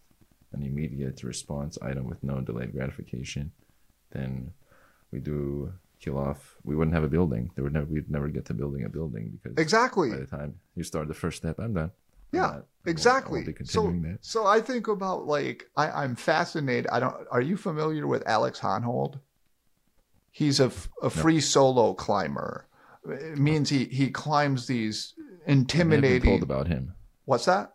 an immediate response item with no delayed gratification, then we do kill off. We wouldn't have a building. There would never we'd never get to building a building because Exactly. by the time you start the first step, I'm done. Yeah, I won't- I won't exactly. So, that. so I think about like I, I'm fascinated. I don't. Are you familiar with Alex Honnold? He's a, a free solo climber. It means he he climbs these I may have been intimidating. told about him. What's that?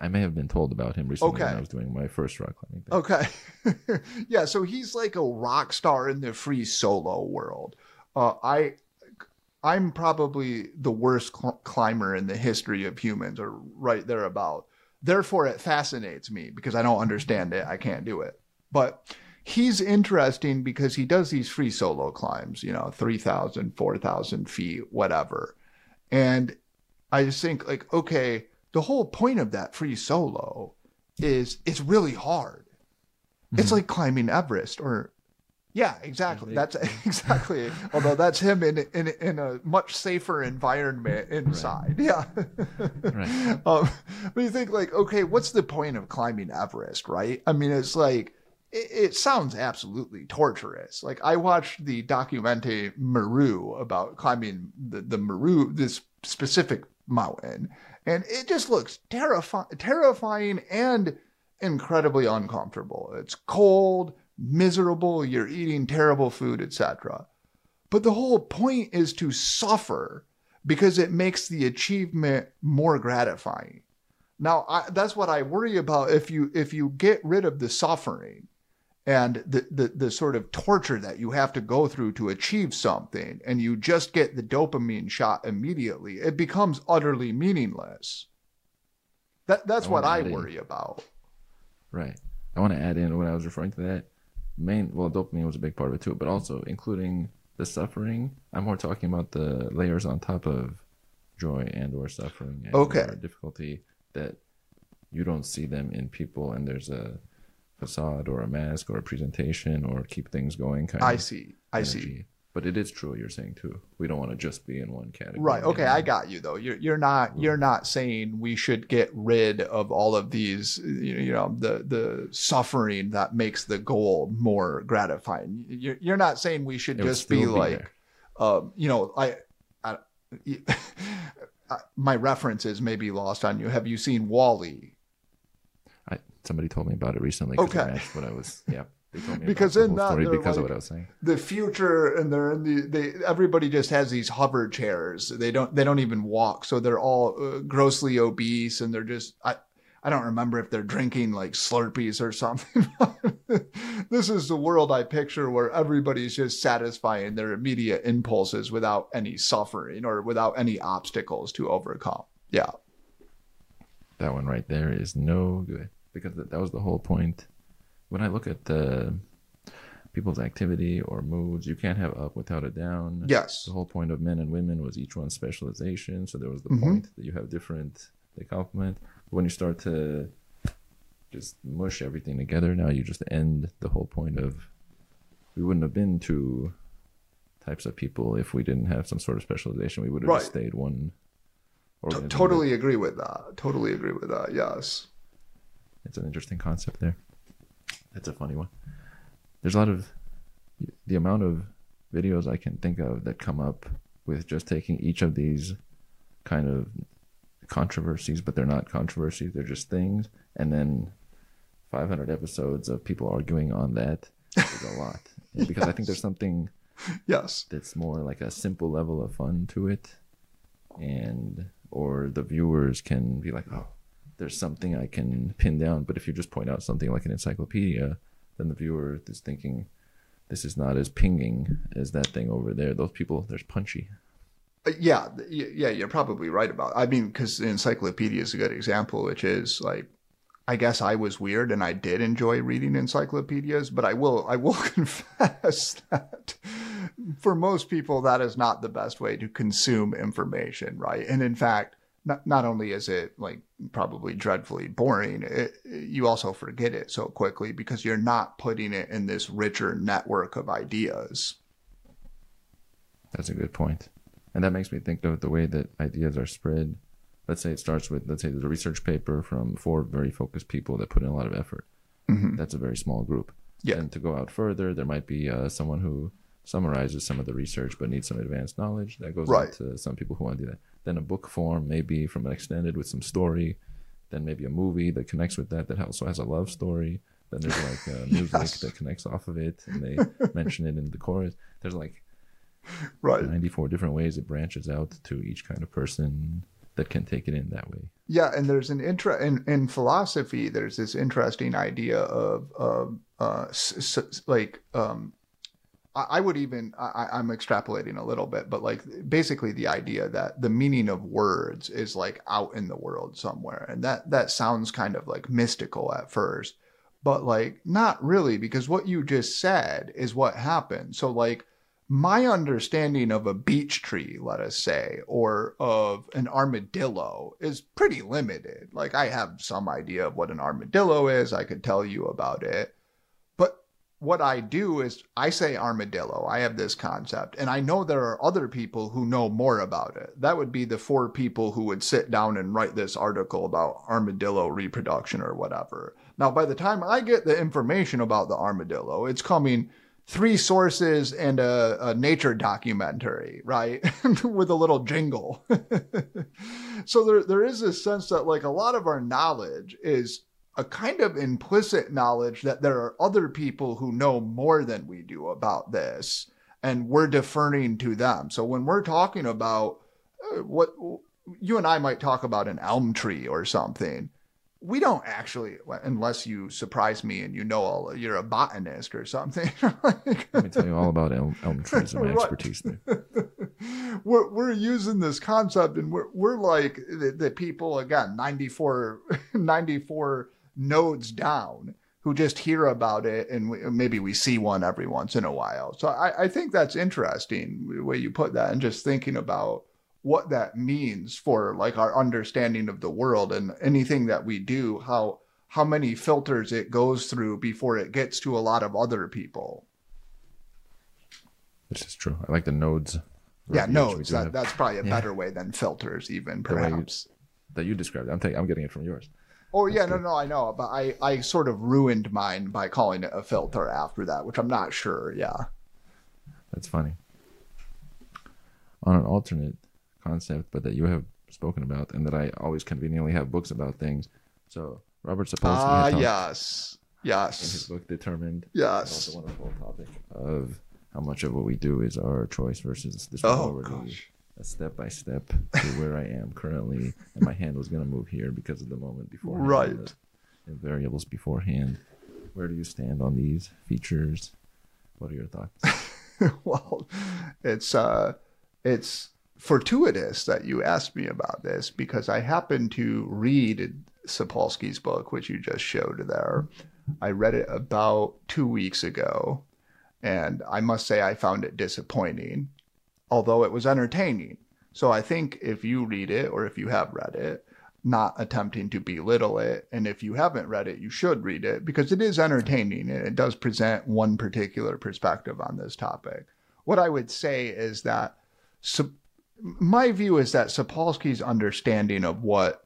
I may have been told about him recently when I was doing my first rock climbing thing. Okay. yeah, so he's like a rock star in the free solo world. Uh, I I'm probably the worst cl- climber in the history of humans or right there about. Therefore it fascinates me because I don't understand it. I can't do it. But he's interesting because he does these free solo climbs, you know, 3,000, 4,000 feet, whatever. And I just think like, okay, the whole point of that free solo is it's really hard. It's mm-hmm. like climbing Everest or yeah, exactly. That's exactly. Although that's him in in in a much safer environment inside. Yeah. Right. Um, but you think like, okay, what's the point of climbing Everest, right? I mean, it's like it, it sounds absolutely torturous. Like I watched the documentary Meru about climbing the the Meru this specific mountain, and it just looks terrifying, terrifying and incredibly uncomfortable. It's cold, miserable. You're eating terrible food, etc. But the whole point is to suffer because it makes the achievement more gratifying. Now, I, that's what I worry about. If you if you get rid of the suffering and the, the the sort of torture that you have to go through to achieve something, and you just get the dopamine shot immediately, it becomes utterly meaningless. That that's I what I add in- worry about. Right. I want to add in what I was referring to that main. Well, dopamine was a big part of it too, but also including the suffering. I'm more talking about the layers on top of joy and or suffering and Okay. or difficulty that you don't see them in people and there's a facade or a mask or a presentation or keep things going kind I of i see. I see. But it is true what you're saying too. We don't want to just be in one category. Right. Okay, I got you though. You're you're not you're not saying we should get rid of all of these you know the the suffering that makes the goal more gratifying. You're you're not saying we should It just be be like um, you know, I, I, I- my references may be lost on you. Have you seen WALL-E? I, somebody told me about it recently Okay. it what I was. Yeah, they told me Because in that, because of what I was saying. The future, and they're in the they. Everybody just has these hover chairs. They don't. They don't even walk. So they're all uh, grossly obese, and they're just. I. I don't remember if they're drinking like Slurpees or something. this is the world I picture where everybody's just satisfying their immediate impulses without any suffering or without any obstacles to overcome. Yeah. That one right there is no good because that was the whole point. When I look at the people's activity or moods, you can't have up without a down. Yes. The whole point of men and women was each one's specialization. So there was the Mhm. point that you have different, they complement. But when you start to just mush everything together, now you just end the whole point of we wouldn't have been two types of people if we didn't have some sort of specialization. We would have just Right. stayed one. T- totally agree with that. Totally agree with that. Yes. It's an interesting concept there. It's a funny one. There's a lot of the amount of videos I can think of that come up with just taking each of these kind of controversies, but they're not controversies, they're just things, and then 500 episodes of people arguing on that is a lot. And because I think there's something Yes. that's more like a simple level of fun to it and or the viewers can be like oh there's something i can pin down but if you just point out something like an encyclopedia then the viewer is thinking this is not as pinging as that thing over there those people there's punchy Uh, Yeah, yeah, you're probably right about. I mean, because encyclopedia is a good example, which is like, I guess I was weird and I did enjoy reading encyclopedias, but I will, I will confess that for most people that is not the best way to consume information, right? And in fact, not not only is it like probably dreadfully boring, it, you also forget it so quickly because you're not putting it in this richer network of ideas. that's a good point and that makes me think of the way that ideas are spread let's say it starts with let's say there's a research paper from four very focused people that put in a lot of effort Mhm. that's a very small group Yeah. and to go out further there might be uh, someone who summarizes some of the research but needs some advanced knowledge that goes Right. out to some people who want to do that then a book form maybe from an extended with some story then maybe a movie that connects with that that also has a love story then there's like uh, music Yes. that connects off of it and they mention it in the chorus there's like Right. 94 different ways it branches out to each kind of person that can take it in that way Yeah, and there's an intra in, in philosophy. There's this interesting idea of of uh, s- s- like um, I, would even I, I'm extrapolating a little bit, but like basically the idea that the meaning of words is like out in the world somewhere, and that that sounds kind of like mystical at first, but like not really because what you just said is what happened. So like my understanding of a beech tree, let us say, or of an armadillo is pretty limited. Like I have some idea of what an armadillo is. I could tell you about it. What I do is I say armadillo. I have this concept and I know there are other people who know more about it. That would be the four people who would sit down and write this article about armadillo reproduction or whatever. Now, by the time I get the information about the armadillo, it's coming three sources and a, a nature documentary, right? With a little jingle. so there, there is this sense that like a lot of our knowledge is a kind of implicit knowledge that there are other people who know more than we do about this and we're deferring to them. So when we're talking about uh, what you and I might talk about an elm tree or something, we don't actually, unless you surprise me and you know all, you're a botanist or something. Like- let me tell you all about elm, elm trees and my Right. expertise there we're, we're using this concept and we're, we're like the, the people again 94 94 nodes down who just hear about it and we, maybe we see one every once in a while. So I, I think that's interesting the way you put that and just thinking about what that means for like our understanding of the world and anything that we do, how how many filters it goes through before it gets to a lot of other people. This is true. I like the nodes. Yeah, nodes. That, that's probably a Yeah. better way than filters, even The way you- perhaps. that you described. I'm taking. I'm getting it from yours. Oh yeah, no, no, I know, but I, I sort of ruined mine by calling it a filter after that, which I'm not sure. Yeah. That's funny. On an alternate concept, but that you have spoken about, and that I always conveniently have books about things. So Robert Sapolsky Ah, had talked yes, in his book Determined yes. the wonderful topic of how much of what we do is our choice versus this Oh gosh. A step by step to where I am currently, and my hand was going to move here because of the moment before. Right. The variables beforehand. Where do you stand on these features? What are your thoughts? well, it's uh, it's fortuitous that you asked me about this because I happened to read Sapolsky's book, which you just showed there. I read it about two weeks ago, and I must say I found it disappointing, although it was entertaining. So I think if you read it or if you have read it, not attempting to belittle it, and if you haven't read it, you should read it because it is entertaining and it does present one particular perspective on this topic. What I would say is that my view is that Sapolsky's understanding of what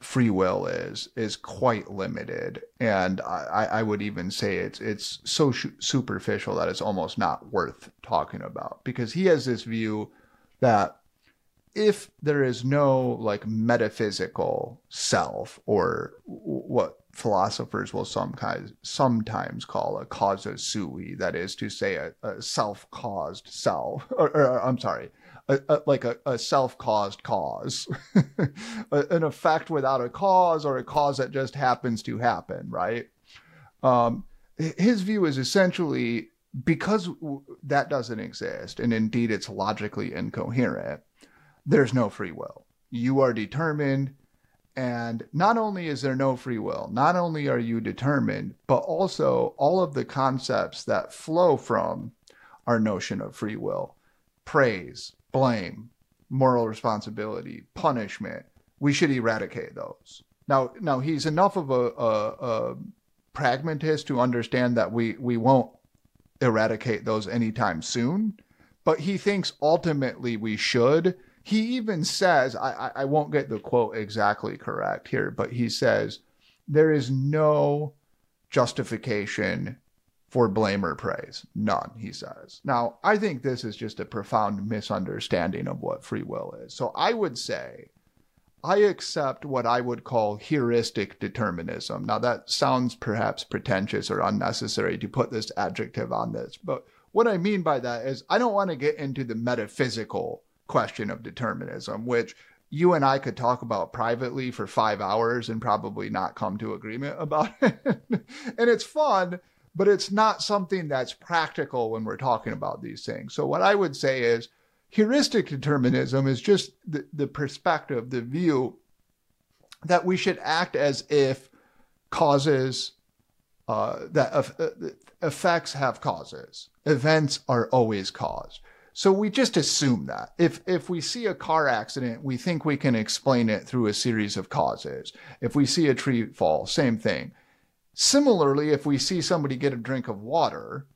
free will is is quite limited, and I, I would even say it's it's so superficial that it's almost not worth talking about. Because he has this view that if there is no like metaphysical self or what philosophers will sometimes sometimes call a causa sui that is to say a, a self-caused self or, or i'm sorry a, a, like a, a self-caused cause an effect without a cause or a cause that just happens to happen right um, his view is essentially because that doesn't exist and indeed it's logically incoherent there's no free will. You are determined. And not only is there no free will, not only are you determined, but also all of the concepts that flow from our notion of free will praise, blame, moral responsibility, punishment we should eradicate those. Now, now he's enough of a, a, a pragmatist to understand that we, we won't eradicate those anytime soon, but he thinks ultimately we should. He even says, I, I, I won't get the quote exactly correct here, but he says, there is no justification for blame or praise. None, he says. Now, I think this is just a profound misunderstanding of what free will is. So I would say I accept what I would call heuristic determinism. Now, that sounds perhaps pretentious or unnecessary to put this adjective on this, but what I mean by that is I don't want to get into the metaphysical question of determinism, which you and I could talk about privately for five hours and probably not come to agreement about it. and it's fun, but it's not something that's practical when we're talking about these things. So, what I would say is heuristic determinism is just the, the perspective, the view that we should act as if causes uh, that uh, effects have causes. Events are always caused. So we just assume that if if we see a car accident, we think we can explain it through a series of causes. If we see a tree fall, same thing. Similarly, if we see somebody get a drink of water,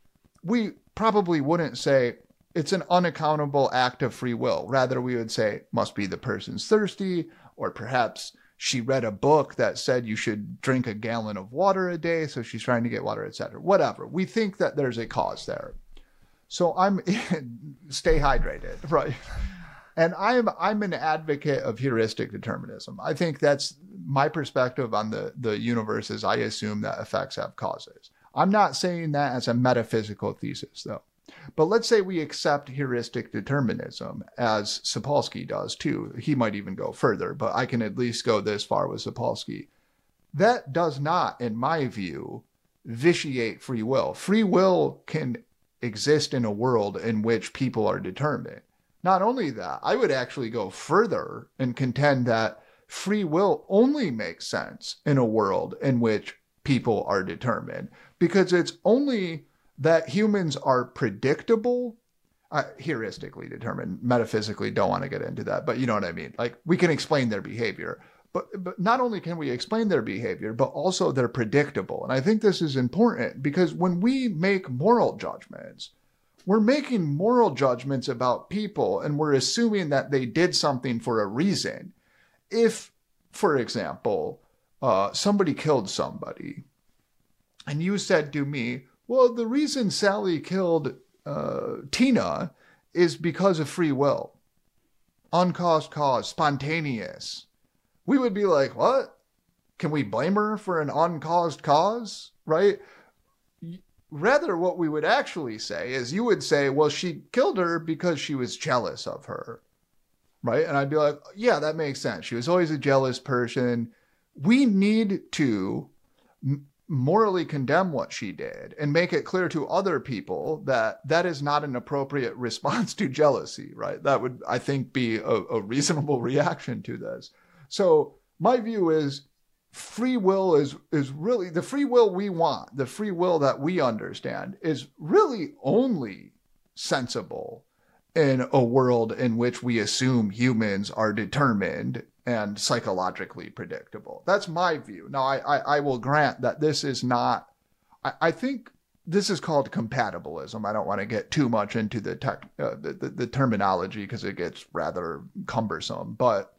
we probably wouldn't say it's an unaccountable act of free will. Rather, we would say must be the person's thirsty, or perhaps she read a book that said you should drink a gallon of water a day, so she's trying to get water, etc. Whatever. We think that there's a cause there. So I'm stay hydrated, right? And I'm I'm an advocate of heuristic determinism. I think that's my perspective on the the universe is I assume that effects have causes. I'm not saying that as a metaphysical thesis though. But let's say we accept heuristic determinism as Sapolsky does too. He might even go further, but I can at least go this far with Sapolsky. That does not, in my view, vitiate free will. Free will can exist in a world in which people are determined. Not only that, I would actually go further and contend that free will only makes sense in a world in which people are determined because it's only that humans are predictable uh, heuristically determined. Metaphysically don't want to get into that but you know what i mean. Like we can explain their behavior but but not only can we explain their behavior but also they're predictable. And i think this is important because when we make moral judgments we're making moral judgments about people and we're assuming that they did something for a reason if for example uh, somebody killed somebody and you said to me well the reason sally killed uh, tina is because of free will uncaused cause spontaneous we would be like, what? Can we blame her for an uncaused cause? Right? Rather, what we would actually say is you would say, well, she killed her because she was jealous of her. Right? And I'd be like, yeah, that makes sense. She was always a jealous person. We need to morally condemn what she did and make it clear to other people that that is not an appropriate response to jealousy, right? That would, I think, be a, a reasonable reaction to this. So my view is free will is is really the free will we want, the free will that we understand is really only sensible in a world in which we assume humans are determined and psychologically predictable. That's my view. Now, I, I, I will grant that this is not, I, I, think this is called compatibilism. I don't want to get too much into the, tech, uh, the, the, the terminology because it gets rather cumbersome, but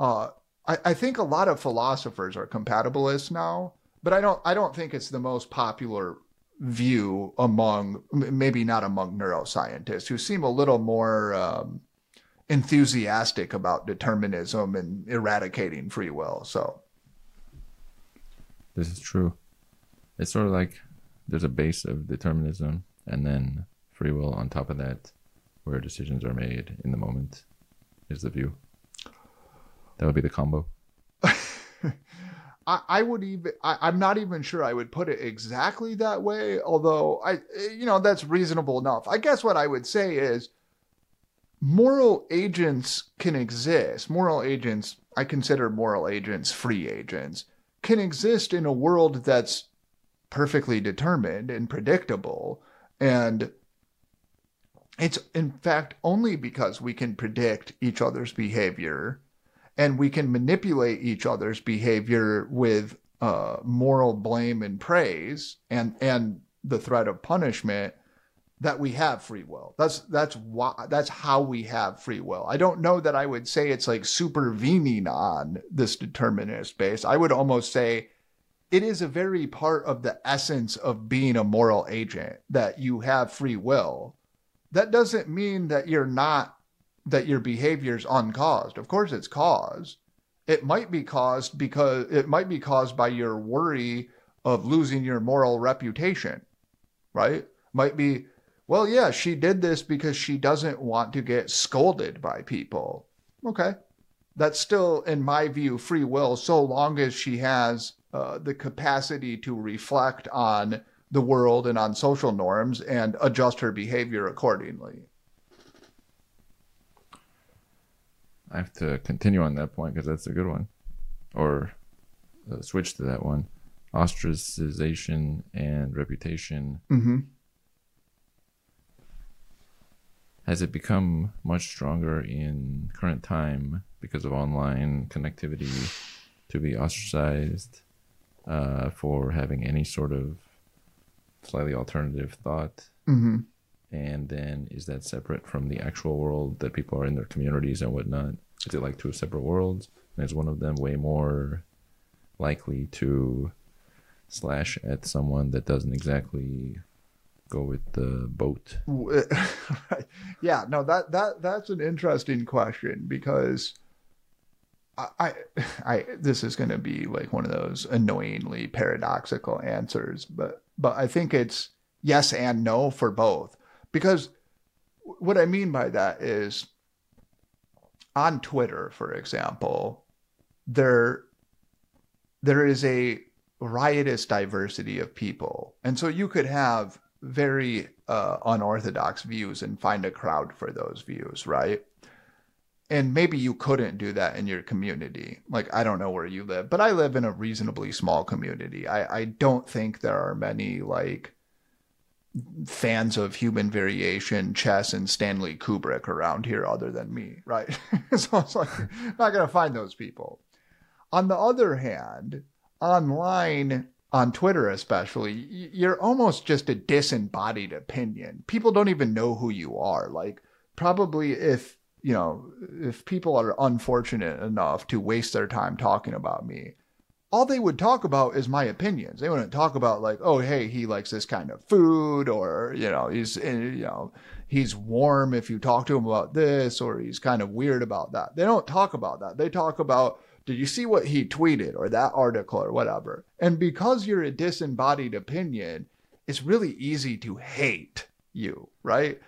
uh, I, I think a lot of philosophers are compatibilists now, but I don't I don't think it's the most popular view among maybe not among neuroscientists who seem a little more um, enthusiastic about determinism and eradicating free will. So this is true. It's sort of like there's a base of determinism and then free will on top of that, where decisions are made in the moment, is the view. That would be the combo. I, I would even I, am not even sure I would put it exactly that way, although I you know that's reasonable enough. I guess what I would say is moral agents can exist. Moral agents, I consider moral agents free agents, can exist in a world that's perfectly determined and predictable. And it's in fact only because we can predict each other's behavior and we can manipulate each other's behavior with uh, moral blame and praise and and the threat of punishment that we have free will. That's that's why that's how we have free will. I don't know that i would say it's like supervening on this determinist base. I would almost say it is a very part of the essence of being a moral agent that you have free will. That doesn't mean that you're not that your behavior is uncaused. Of course, it's caused. It might be caused because it might be caused by your worry of losing your moral reputation, right? Might be, well, yeah, she did this because she doesn't want to get scolded by people. Okay. That's still, in my view, free will, so long as she has uh, the capacity to reflect on the world and on social norms and adjust her behavior accordingly. I have to continue on that point because that's a good one, or uh, switch to that one. Ostracization and reputation. Mm-hmm. Has it become much stronger in current time because of online connectivity to be ostracized uh, for having any sort of slightly alternative thought? Mm-hmm and then is that separate from the actual world that people are in their communities and whatnot? Is it like two separate worlds? And is one of them way more likely to slash at someone that doesn't exactly go with the boat? yeah, no, that that that's an interesting question because I, I, I this is going to be like one of those annoyingly paradoxical answers, but but I think it's yes and no for both because what I mean by that is on Twitter, for example, there there is a riotous diversity of people. And so you could have very uh, unorthodox views and find a crowd for those views, right? and maybe you couldn't do that in your community. Like I don't know where you live, but I live in a reasonably small community. I, I don't think there are many like fans of human variation, chess, and Stanley Kubrick around here other than me, right? so it's like not gonna find those people. On the other hand, online on Twitter especially, you're almost just a disembodied opinion. People don't even know who you are. Like probably if you know, if people are unfortunate enough to waste their time talking about me, all they would talk about is my opinions. They wouldn't talk about like, oh, hey, he likes this kind of food, or you know, he's eh, you know, he's warm if you talk to him about this, or he's kind of weird about that. They don't talk about that. They talk about, did you see what he tweeted or that article or whatever? And because you're a disembodied opinion, it's really easy to hate you, right?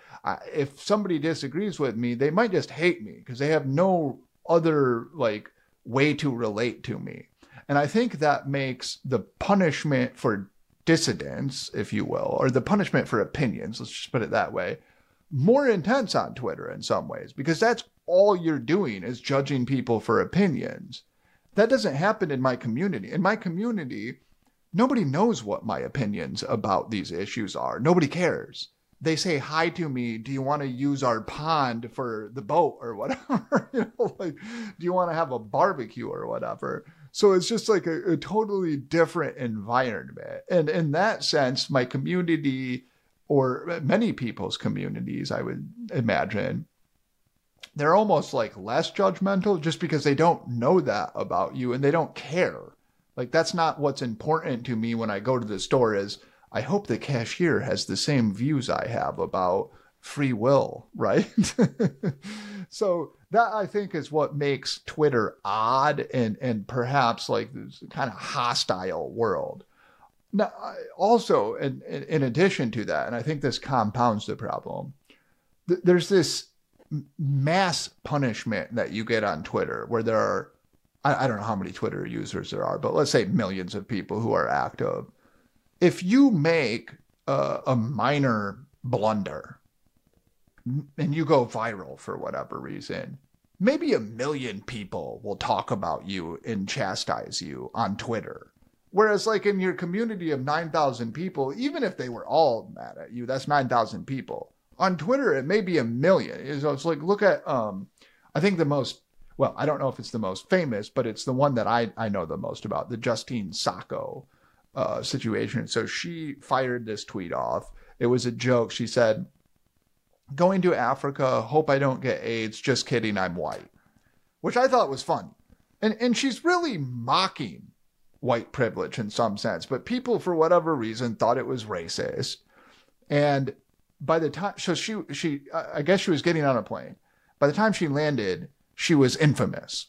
if somebody disagrees with me, they might just hate me because they have no other like way to relate to me. And I think that makes the punishment for dissidents, if you will, or the punishment for opinions, let's just put it that way, more intense on Twitter in some ways because that's all you're doing is judging people for opinions. That doesn't happen in my community. In my community, nobody knows what my opinions about these issues are. Nobody cares they say hi to me do you want to use our pond for the boat or whatever you know like do you want to have a barbecue or whatever so it's just like a, a, totally different environment and in that sense my community or many people's communities i would imagine they're almost like less judgmental just because they don't know that about you and they don't care like that's not what's important to me when i go to the store is I hope the cashier has the same views I have about free will, right? so that I think is what makes Twitter odd and and perhaps like this kind of hostile world. Now, also, in, in addition to that, and I think this compounds the problem, th- there's this mass punishment that you get on Twitter where there are, I, I don't know how many Twitter users there are, but let's say millions of people who are active if you make a, a minor blunder and you go viral for whatever reason, maybe a million people will talk about you and chastise you on Twitter. Whereas, like in your community of 9,000 people, even if they were all mad at you, that's 9,000 people. On Twitter, it may be a million. It's like, look at, um, I think the most, well, I don't know if it's the most famous, but it's the one that I, I know the most about, the Justine Sacco uh, situation. So she fired this tweet off. It was a joke. She said, Going to Africa, hope I don't get AIDS. Just kidding, I'm white. Which I thought was fun. And, and she's really mocking white privilege in some sense, but people, for whatever reason, thought it was racist. And by the time, so she, she, I guess she was getting on a plane. By the time she landed, she was infamous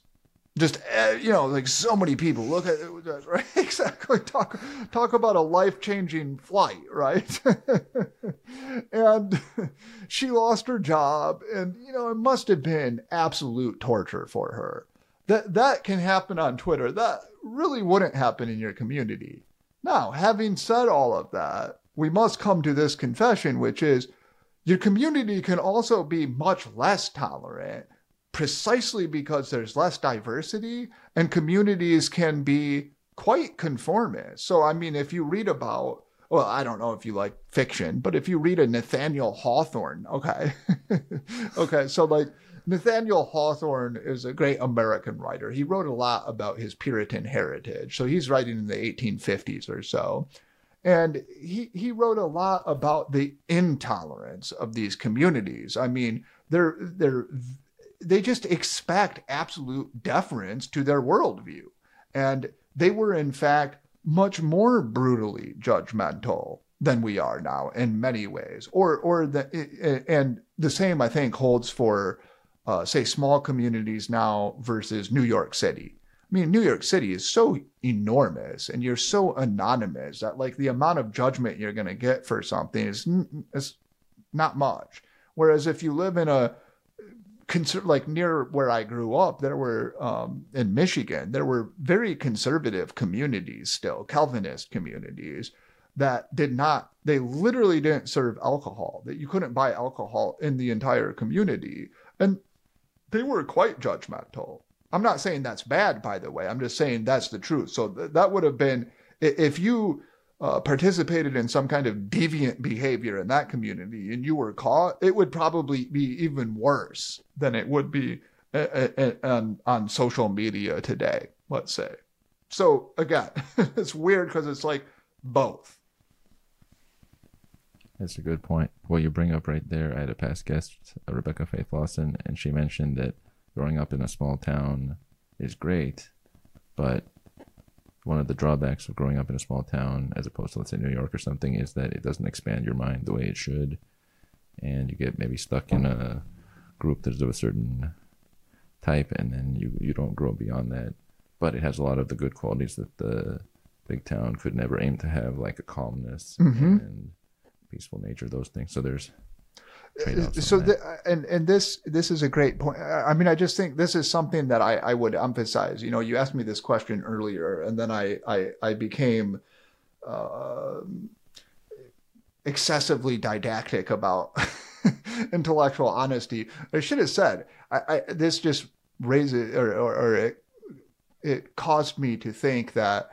just eh, you know like so many people. Look at right exactly. Talk talk about a life-changing flight right? And she lost her job and you know it must have been absolute torture for her. That that can happen on twitter. That really wouldn't happen in your community. Now having said all of that we must come to this confession which is your community can also be much less tolerant precisely because there's less diversity and communities can be quite conformist. So, I mean, if you read about, well, I don't know if you like fiction, but if you read a Nathaniel Hawthorne, okay. okay, so like Nathaniel Hawthorne is a great American writer. He wrote a lot about his Puritan heritage. So he's writing in the 1850s or so. And he, he wrote a lot about the intolerance of these communities. I mean, they're they're they just expect absolute deference to their worldview. And they were, in fact, much more brutally judgmental than we are now in many ways. Or, or the, and the same, I think, holds for, uh, say, small communities now versus New York City. I mean, New York City is so enormous and you're so anonymous that, like, the amount of judgment you're going to get for something is, is not much. Whereas if you live in a conser- like near where I grew up, there were um, in Michigan, there were very conservative communities still, Calvinist communities that did not. They literally didn't serve alcohol. That you couldn't buy alcohol in the entire community, and they were quite judgmental. I'm not saying that's bad, by the way. I'm just saying that's the truth. So th- that would have been if you uh, participated in some kind of deviant behavior in that community and you were caught, it would probably be even worse than it would be a- a- a- on, on social media today, let's say. So again, it's weird because it's like both. That's a good point. What you bring up right there, I had a past guest, uh, Rebecca Faith Lawson, and she mentioned that growing up in a small town is great, but one of the drawbacks of growing up in a small town, as opposed to let's say New York or something, is that it doesn't expand your mind the way it should, and you get maybe stuck in a group that's of a certain type, and then you you don't grow beyond that. But it has a lot of the good qualities that the big town could never aim to have, like a calmness Mhm. and peaceful nature, those things. So there's trade-offs so the, and and this this is a great point. I I mean i just think this is something that i i would emphasize. You know you asked me this question earlier and then i i i became uh, excessively didactic about intellectual honesty. I should have said i, I this just raises or or, or it, it caused me to think that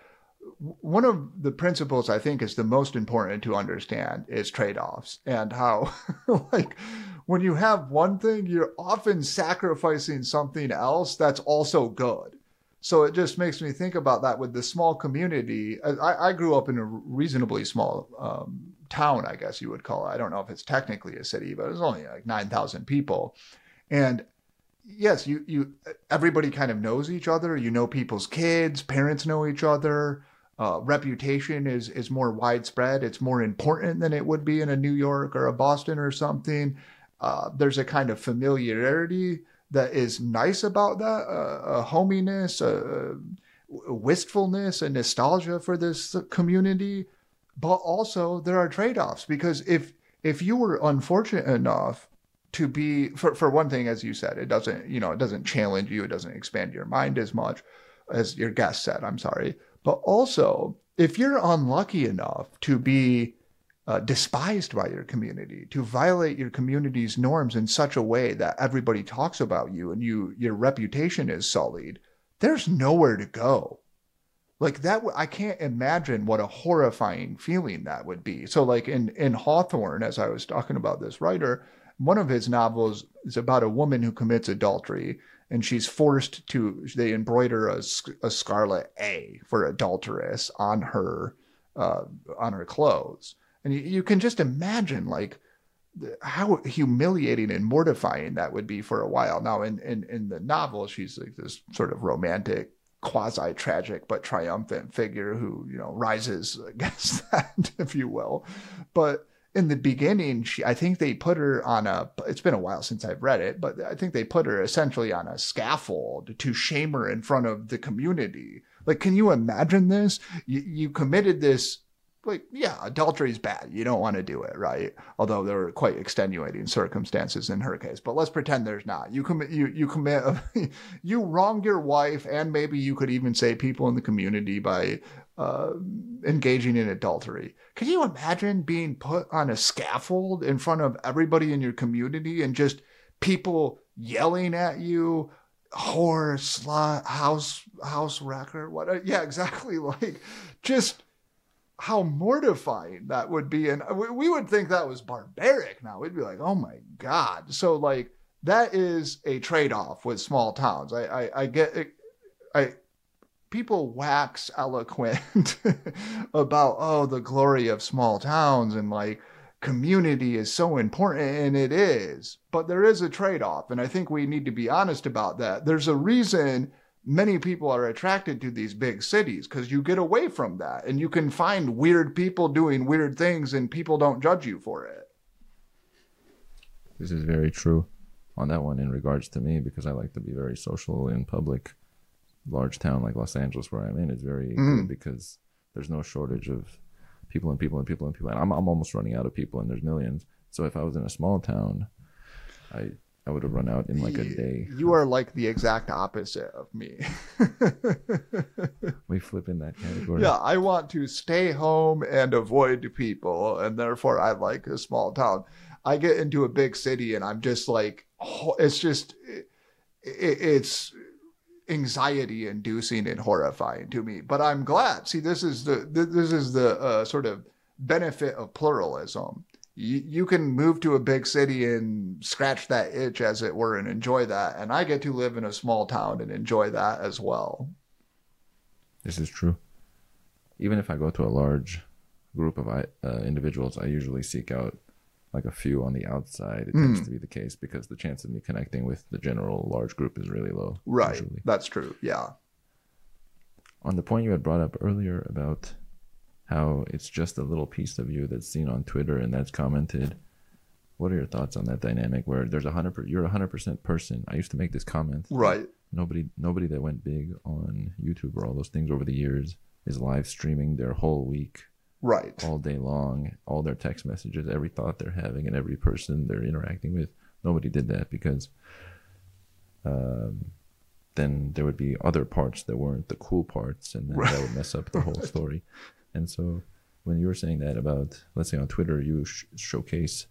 one of the principles I think is the most important to understand is trade-offs and how like when you have one thing you're often sacrificing something else that's also good. So it just makes me think about that with the small community. I, I grew up in a reasonably small um, town, I guess you would call it. I don't know if it's technically a city, but it was only like 9,000 people. And yes, you, you, everybody kind of knows each other. You know people's kids, parents know each other uh, reputation is is more widespread. It's more important than it would be in a New York or a Boston or something. Uh, there's a kind of familiarity that is nice about that, uh, a hominess, a, a wistfulness, a nostalgia for this community. But also there are trade-offs because if if you were unfortunate enough to be for, for one thing, as you said, it doesn't you know it doesn't challenge you, it doesn't expand your mind as much as your guest said. I'm sorry but also, if you're unlucky enough to be uh, despised by your community, to violate your community's norms in such a way that everybody talks about you and you your reputation is sullied, there's nowhere to go. Like that, I can't imagine what a horrifying feeling that would be. So, like in in Hawthorne, as I was talking about this writer, one of his novels is about a woman who commits adultery and she's forced to they embroider a, a scarlet a for adulteress on her uh, on her clothes. And you, you can just imagine like how humiliating and mortifying that would be for a while. Now in in, in the novel she's like this sort of romantic quasi tragic but triumphant figure who you know rises against that if you will. But in the beginning, she, I think they put her on a, it's been a while since I've read it, but I think they put her essentially on a scaffold to shame her in front of the community. Like, can you imagine this? You, you committed this, like, yeah, adultery is bad. You don't want to do it, right? Although there were quite extenuating circumstances in her case, but let's pretend there's not. You commit, you, you commit, you wronged your wife, and maybe you could even say people in the community by uh, engaging in adultery. Can you imagine being put on a scaffold in front of everybody in your community and just people yelling at you, whore, slut, house, house wrecker? What? Yeah, exactly. Like, just how mortifying that would be, and we would think that was barbaric. Now we'd be like, oh my god. So like that is a trade-off with small towns. I I, I get it. I people wax eloquent about oh the glory of small towns and like community is so important and it is. But there is a trade-off and i think we need to be honest about that. There's a reason many people are attracted to these big cities because you get away from that and you can find weird people doing weird things and people don't judge you for it. This is very true on that one in regards to me because i like to be very social in public large town like Los Angeles where I'm in is very Mm. good because there's no shortage of people and people and people and people. And I'm, I'm almost running out of people and there's millions. So if I was in a small town, I I would have run out in like a day. you are like the exact opposite of me We flip in that category. Yeah, I want to stay home and avoid people, and therefore I like a small town. I get into a big city and I'm just like, oh, it's just, it, it's anxiety inducing and horrifying to me. But I'm glad. See, this is the this is the uh, sort of benefit of pluralism. You, can move to a big city and scratch that itch, as it were, and enjoy that. And I get to live in a small town and enjoy that as well. This is true. Even if I go to a large group of uh, individuals, I usually seek out like a few on the outside. It tends Mm. to be the case because the chance of me connecting with the general large group is really low. Right. usually. That's true. Yeah. On the point you had brought up earlier about how it's just a little piece of you that's seen on Twitter and that's commented. What are your thoughts on that dynamic where there's a hundred per, you're a hundred percent person? I used to make this comment. Right. Nobody nobody that went big on YouTube or all those things over the years is live streaming their whole week Right. all day long, all their text messages, every thought they're having, and every person they're interacting with. Nobody did that because um, then there would be other parts that weren't the cool parts, and then that would mess up the whole story. And so, when you were saying that about, let's say on Twitter, you sh- showcase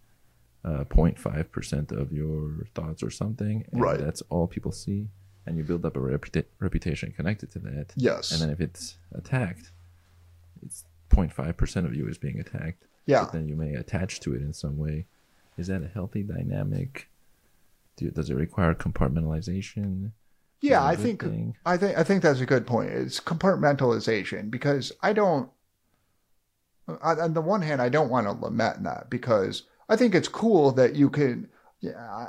uh, 0.5 percent of your thoughts or something, and Right. that's all people see, and you build up a reputa- reputation connected to that. Yes. And then if it's attacked, it's 0.5% of you is being attacked. Yeah. But then you may attach to it in some way. Is that a healthy dynamic? Do, does it require compartmentalization? Yeah, is it a I think thing? I think I think that's a good point. It's compartmentalization because I don't. On on the one hand, I don't want to lament that because I think it's cool that you can. Yeah, I,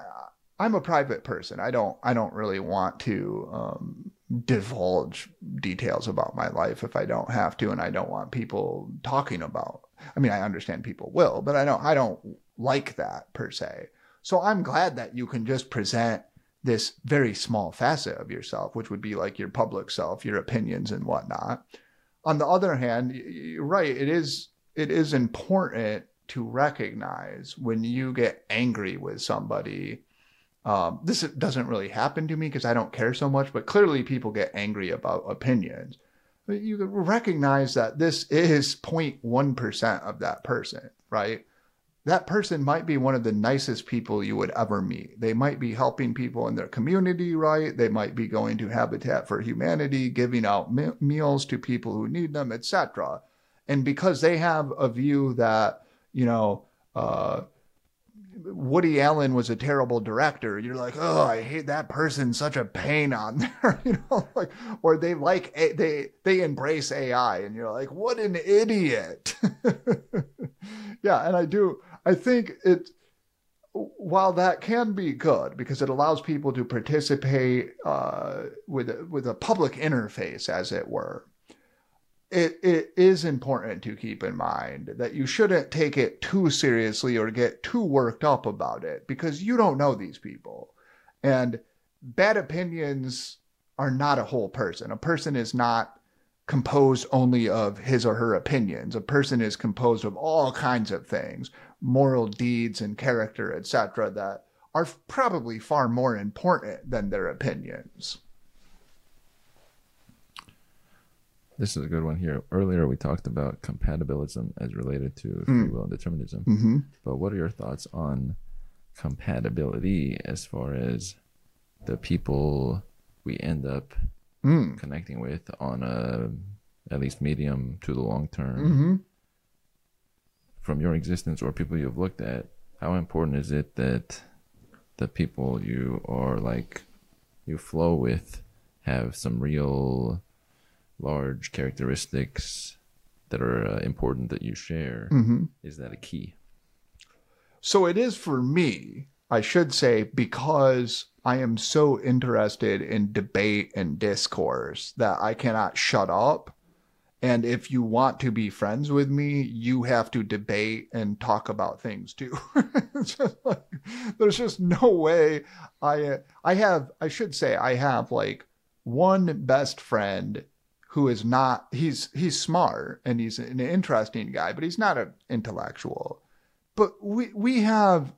I'm a private person. I don't. I don't really want to um, divulge details about my life if I don't have to, and I don't want people talking about. I mean, I understand people will, but I don't. I don't like that per se. So I'm glad that you can just present this very small facet of yourself, which would be like your public self, your opinions and whatnot. On the other hand, you're right. It is it is important to recognize when you get angry with somebody. Um, this doesn't really happen to me because I don't care so much, but clearly people get angry about opinions. But you recognize that this is 0.1% of that person, right? that person might be one of the nicest people you would ever meet. They might be helping people in their community, right? They might be going to Habitat for Humanity, giving out me- meals to people who need them, etc. And because they have a view that, you know, uh, Woody Allen was a terrible director. You're like, oh, I hate that person. Such a pain on there, you know, like, or they like they they embrace AI, and you're like, what an idiot. yeah, and I do. I think it. While that can be good because it allows people to participate uh, with with a public interface, as it were, it, it is important to keep in mind that you shouldn't take it too seriously or get too worked up about it because you don't know these people. And bad opinions are not a whole person. A person is not composed only of his or her opinions. A person is composed of all kinds of things, moral deeds and character, etc., that are probably far more important than their opinions. This is a good one here. Earlier, we talked about compatibilism as related to free Mm. will and determinism. Mm-hmm. But what are your thoughts on compatibility as far as the people we end up Mm. connecting with on a at least medium to the long term Mm-hmm. from your existence or people you've looked at? How important is it that the people you are like you flow with have some real large characteristics that are uh, important that you share? Mm-hmm. Is that a key? So it is for me, I should say, because I am so interested in debate and discourse that I cannot shut up. And if you want to be friends with me, you have to debate and talk about things too. It's just like, there's just no way I I have I should say I have like one best friend who is not he's he's smart and he's an interesting guy, but he's not an intellectual. But we we have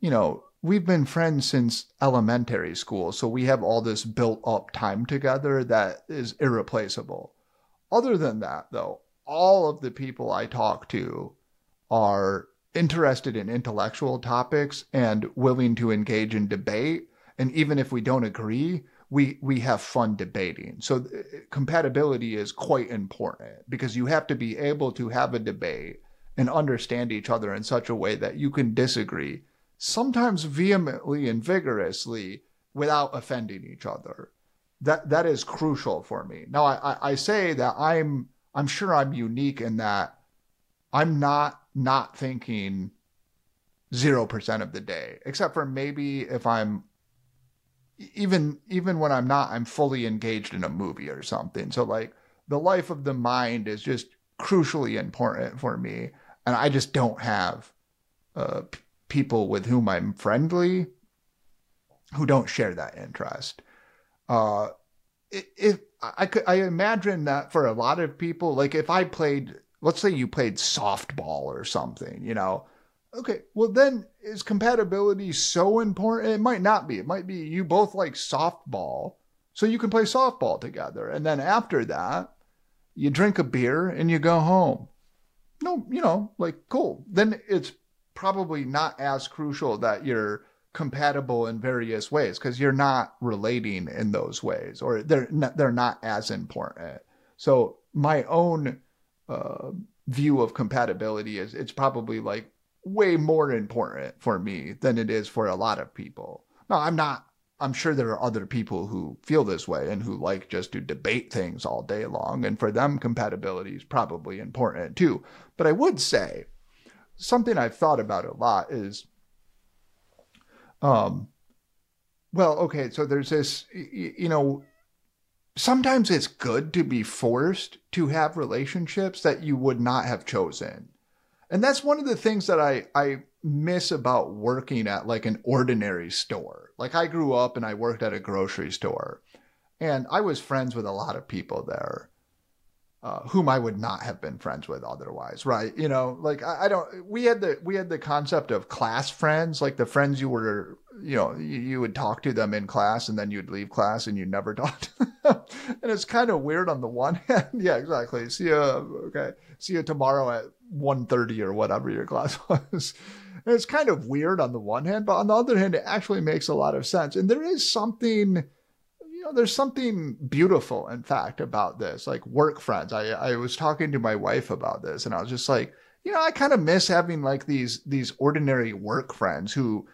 you know we've been friends since elementary school so we have all this built up time together that is irreplaceable. Other than that though all of the people i talk to are interested in intellectual topics and willing to engage in debate. And even if we don't agree, we we have fun debating. So uh, compatibility is quite important because you have to be able to have a debate and understand each other in such a way that you can disagree, sometimes vehemently and vigorously, without offending each other. That that is crucial for me. Now I, I, I say that I'm I'm sure I'm unique in that I'm not not thinking zero percent of the day, except for maybe if I'm even even when I'm not, I'm fully engaged in a movie or something. So like the life of the mind is just crucially important for me, and I just don't have uh, p- people with whom I'm friendly who don't share that interest. Uh, if I could, I imagine that for a lot of people, like if I played, let's say you played softball or something, you know, okay, well then is compatibility so important? It might not be. It might be you both like softball, so you can play softball together, and then after that, you drink a beer and you go home. No, you know, like cool. Then it's probably not as crucial that you're compatible in various ways because you're not relating in those ways or they're not, they're not as important. So my own uh, view of compatibility is it's probably like way more important for me than it is for a lot of people. Now I'm not I'm sure there are other people who feel this way and who like just to debate things all day long and for them compatibility is probably important too. But I would say something I've thought about a lot is um, well, okay, so there's this, you know, sometimes it's good to be forced to have relationships that you would not have chosen. And that's one of the things that I, I miss about working at like an ordinary store. Like I grew up and I worked at a grocery store and I was friends with a lot of people there uh, whom I would not have been friends with otherwise, right? You know, like I, I, don't. We had the we had the concept of class friends, like the friends you were, you know, you, you would talk to them in class, and then you'd leave class and you never talked to them. and it's kind of weird on the one hand. yeah, exactly. See you. Okay, see you tomorrow at 1.30 or whatever your class was. And it's kind of weird on the one hand, but on the other hand, it actually makes a lot of sense. And there is something you know, there's something beautiful, in fact, about this. Like work friends. I I was talking to my wife about this, and I was just like, you know, I kind of miss having like these these ordinary work friends who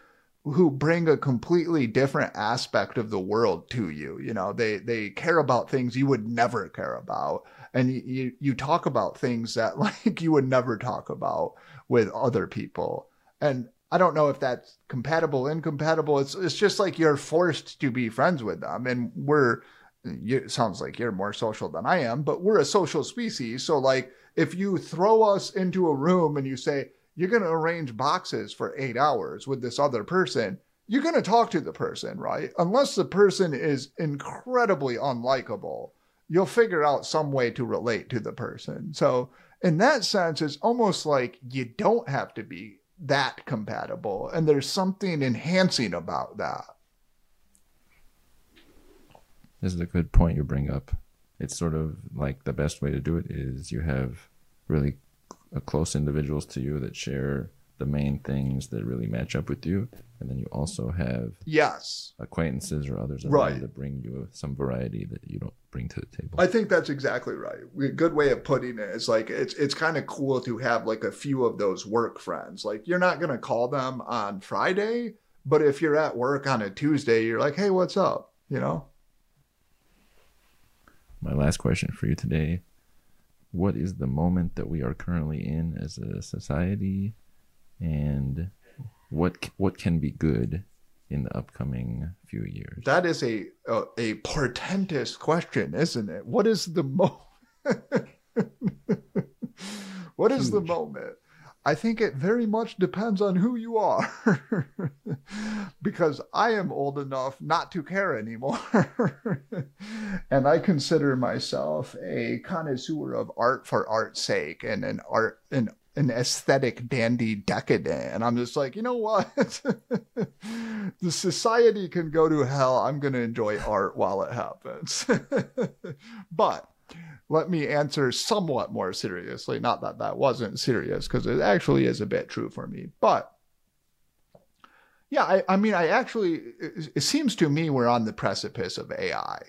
who bring a completely different aspect of the world to you. You know, they they care about things you would never care about, and you you talk about things that like you would never talk about with other people. And I don't know if that's compatible, incompatible. It's it's just like you're forced to be friends with them, and we're. You, it sounds like you're more social than I am, but we're a social species. So like, if you throw us into a room and you say you're going to arrange boxes for eight hours with this other person, you're going to talk to the person, right? Unless the person is incredibly unlikable, you'll figure out some way to relate to the person. So in that sense, it's almost like you don't have to be that compatible. And there's something enhancing about that. This is a good point you bring up. It's sort of like the best way to do it is you have really close individuals to you that share the main things that really match up with you, and then you also have yes acquaintances or others right. that bring you some variety that you don't bring to the table. I think that's exactly right. A good way of putting it is like it's it's kind of cool to have like a few of those work friends. Like you're not gonna call them on Friday, but if you're at work on a Tuesday, you're like, hey, what's up? You know. My last question for you today what is the moment that we are currently in as a society and what what can be good in the upcoming few years? That is a a, a portentous question, isn't it? What is the moment? what is Huge. the moment? I think it very much depends on who you are. because I am old enough not to care anymore. and I consider myself a connoisseur of art for art's sake and an art an an aesthetic dandy decadent. And I'm just like, you know what? the society can go to hell. I'm going to enjoy art while it happens. but let me answer somewhat more seriously. Not that that wasn't serious, because it actually is a bit true for me. But, Yeah, I, I mean, I actually, it, it seems to me we're on the precipice of AI,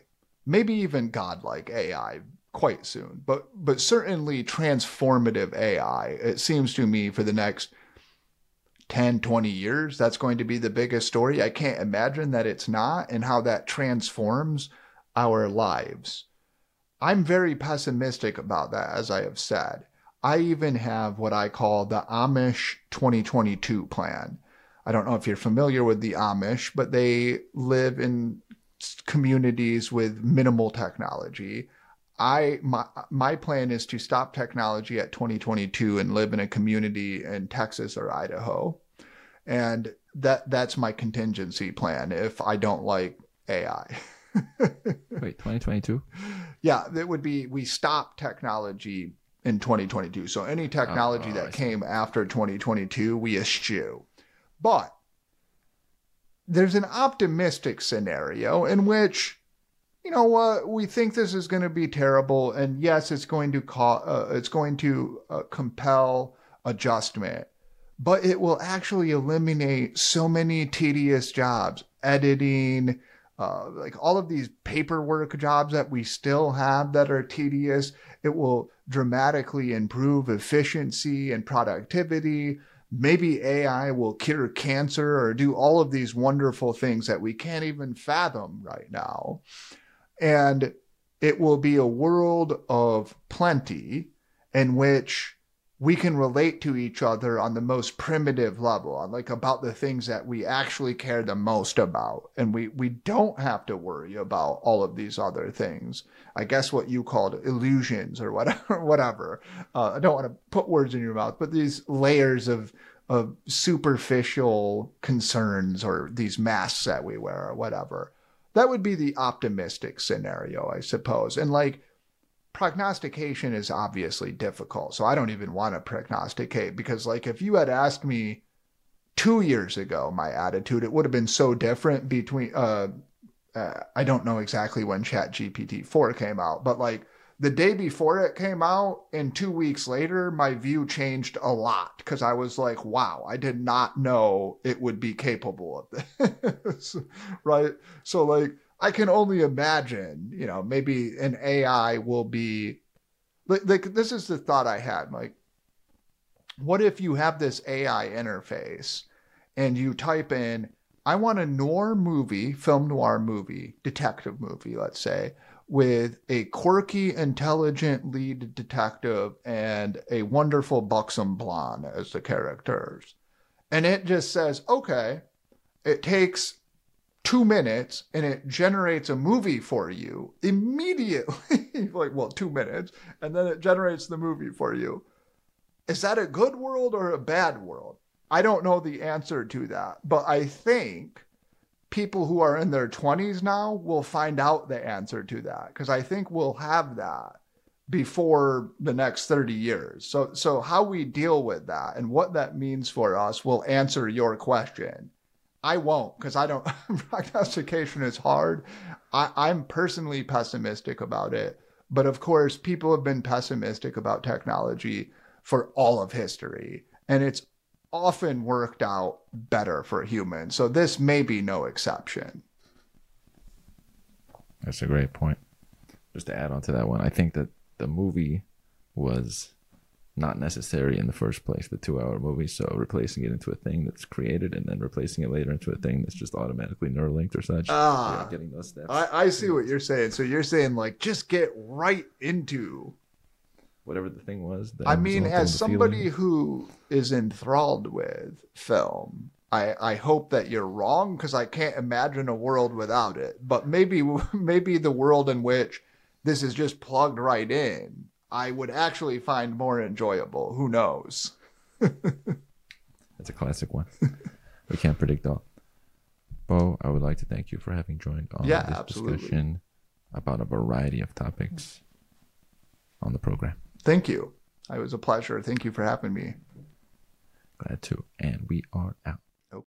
maybe even godlike AI quite soon, but but certainly transformative AI. It seems to me for the next 10, 20 years, that's going to be the biggest story. I can't imagine that it's not and how that transforms our lives. I'm very pessimistic about that, as I have said. I even have what I call the Amish 2022 plan. I don't know if you're familiar with the Amish, but they live in communities with minimal technology. I my my plan is to stop technology at 2022 and live in a community in Texas or Idaho. And that that's my contingency plan if I don't like AI. Wait, 2022? Yeah, it would be we stop technology in 2022. So any technology oh, oh, that came after 2022, we eschew. But there's an optimistic scenario in which you know what uh, we think this is going to be terrible and yes it's going to call uh, it's going to uh, compel adjustment but it will actually eliminate so many tedious jobs editing uh, like all of these paperwork jobs that we still have that are tedious it will dramatically improve efficiency and productivity maybe AI will cure cancer or do all of these wonderful things that we can't even fathom right now. And it will be a world of plenty in which we can relate to each other on the most primitive level, on like about the things that we actually care the most about. And we, we don't have to worry about all of these other things. I guess what you called illusions or whatever, whatever. Uh, I don't want to put words in your mouth, but these layers of, of superficial concerns or these masks that we wear or whatever. That would be the optimistic scenario, I suppose. And like, prognostication is obviously difficult. So I don't even want to prognosticate because, like, if you had asked me two years ago my attitude, it would have been so different between. Uh, uh, I don't know exactly when ChatGPT 4 came out, but like the day before it came out and two weeks later, my view changed a lot because I was like, wow, I did not know it would be capable of this. right. So, like, I can only imagine, you know, maybe an AI will be like, like this is the thought I had. Like, what if you have this AI interface and you type in, I want a noir movie, film noir movie, detective movie, let's say, with a quirky, intelligent lead detective and a wonderful buxom blonde as the characters. And it just says, okay, it takes two minutes and it generates a movie for you immediately. like, well, two minutes, and then it generates the movie for you. Is that a good world or a bad world? I don't know the answer to that, but I think people who are in their 20s now will find out the answer to that because I think we'll have that before the next 30 years. So so how we deal with that and what that means for us will answer your question. I won't because I don't prognostication is hard. I, I'm personally pessimistic about it. But of course, people have been pessimistic about technology for all of history. And it's often worked out better for humans. So this may be no exception. That's a great point. Just to add on to that one, I think that the movie was not necessary in the first place, the two hour movie. So replacing it into a thing that's created and then replacing it later into a thing that's just automatically neural linked or such. Ah, getting those steps. I, I see what you're saying. So you're saying like just get right into whatever the thing was. I mean, as somebody who is enthralled with film, I, I hope that you're wrong because I can't imagine a world without it. But maybe maybe the world in which this is just plugged right in, I would actually find more enjoyable. Who knows? That's a classic one. we can't predict all. Bo, I would like to thank you for having joined on yeah, this absolutely. discussion about a variety of topics on the program. Thank you. It was a pleasure. Thank you for having me. Glad to. And we are out.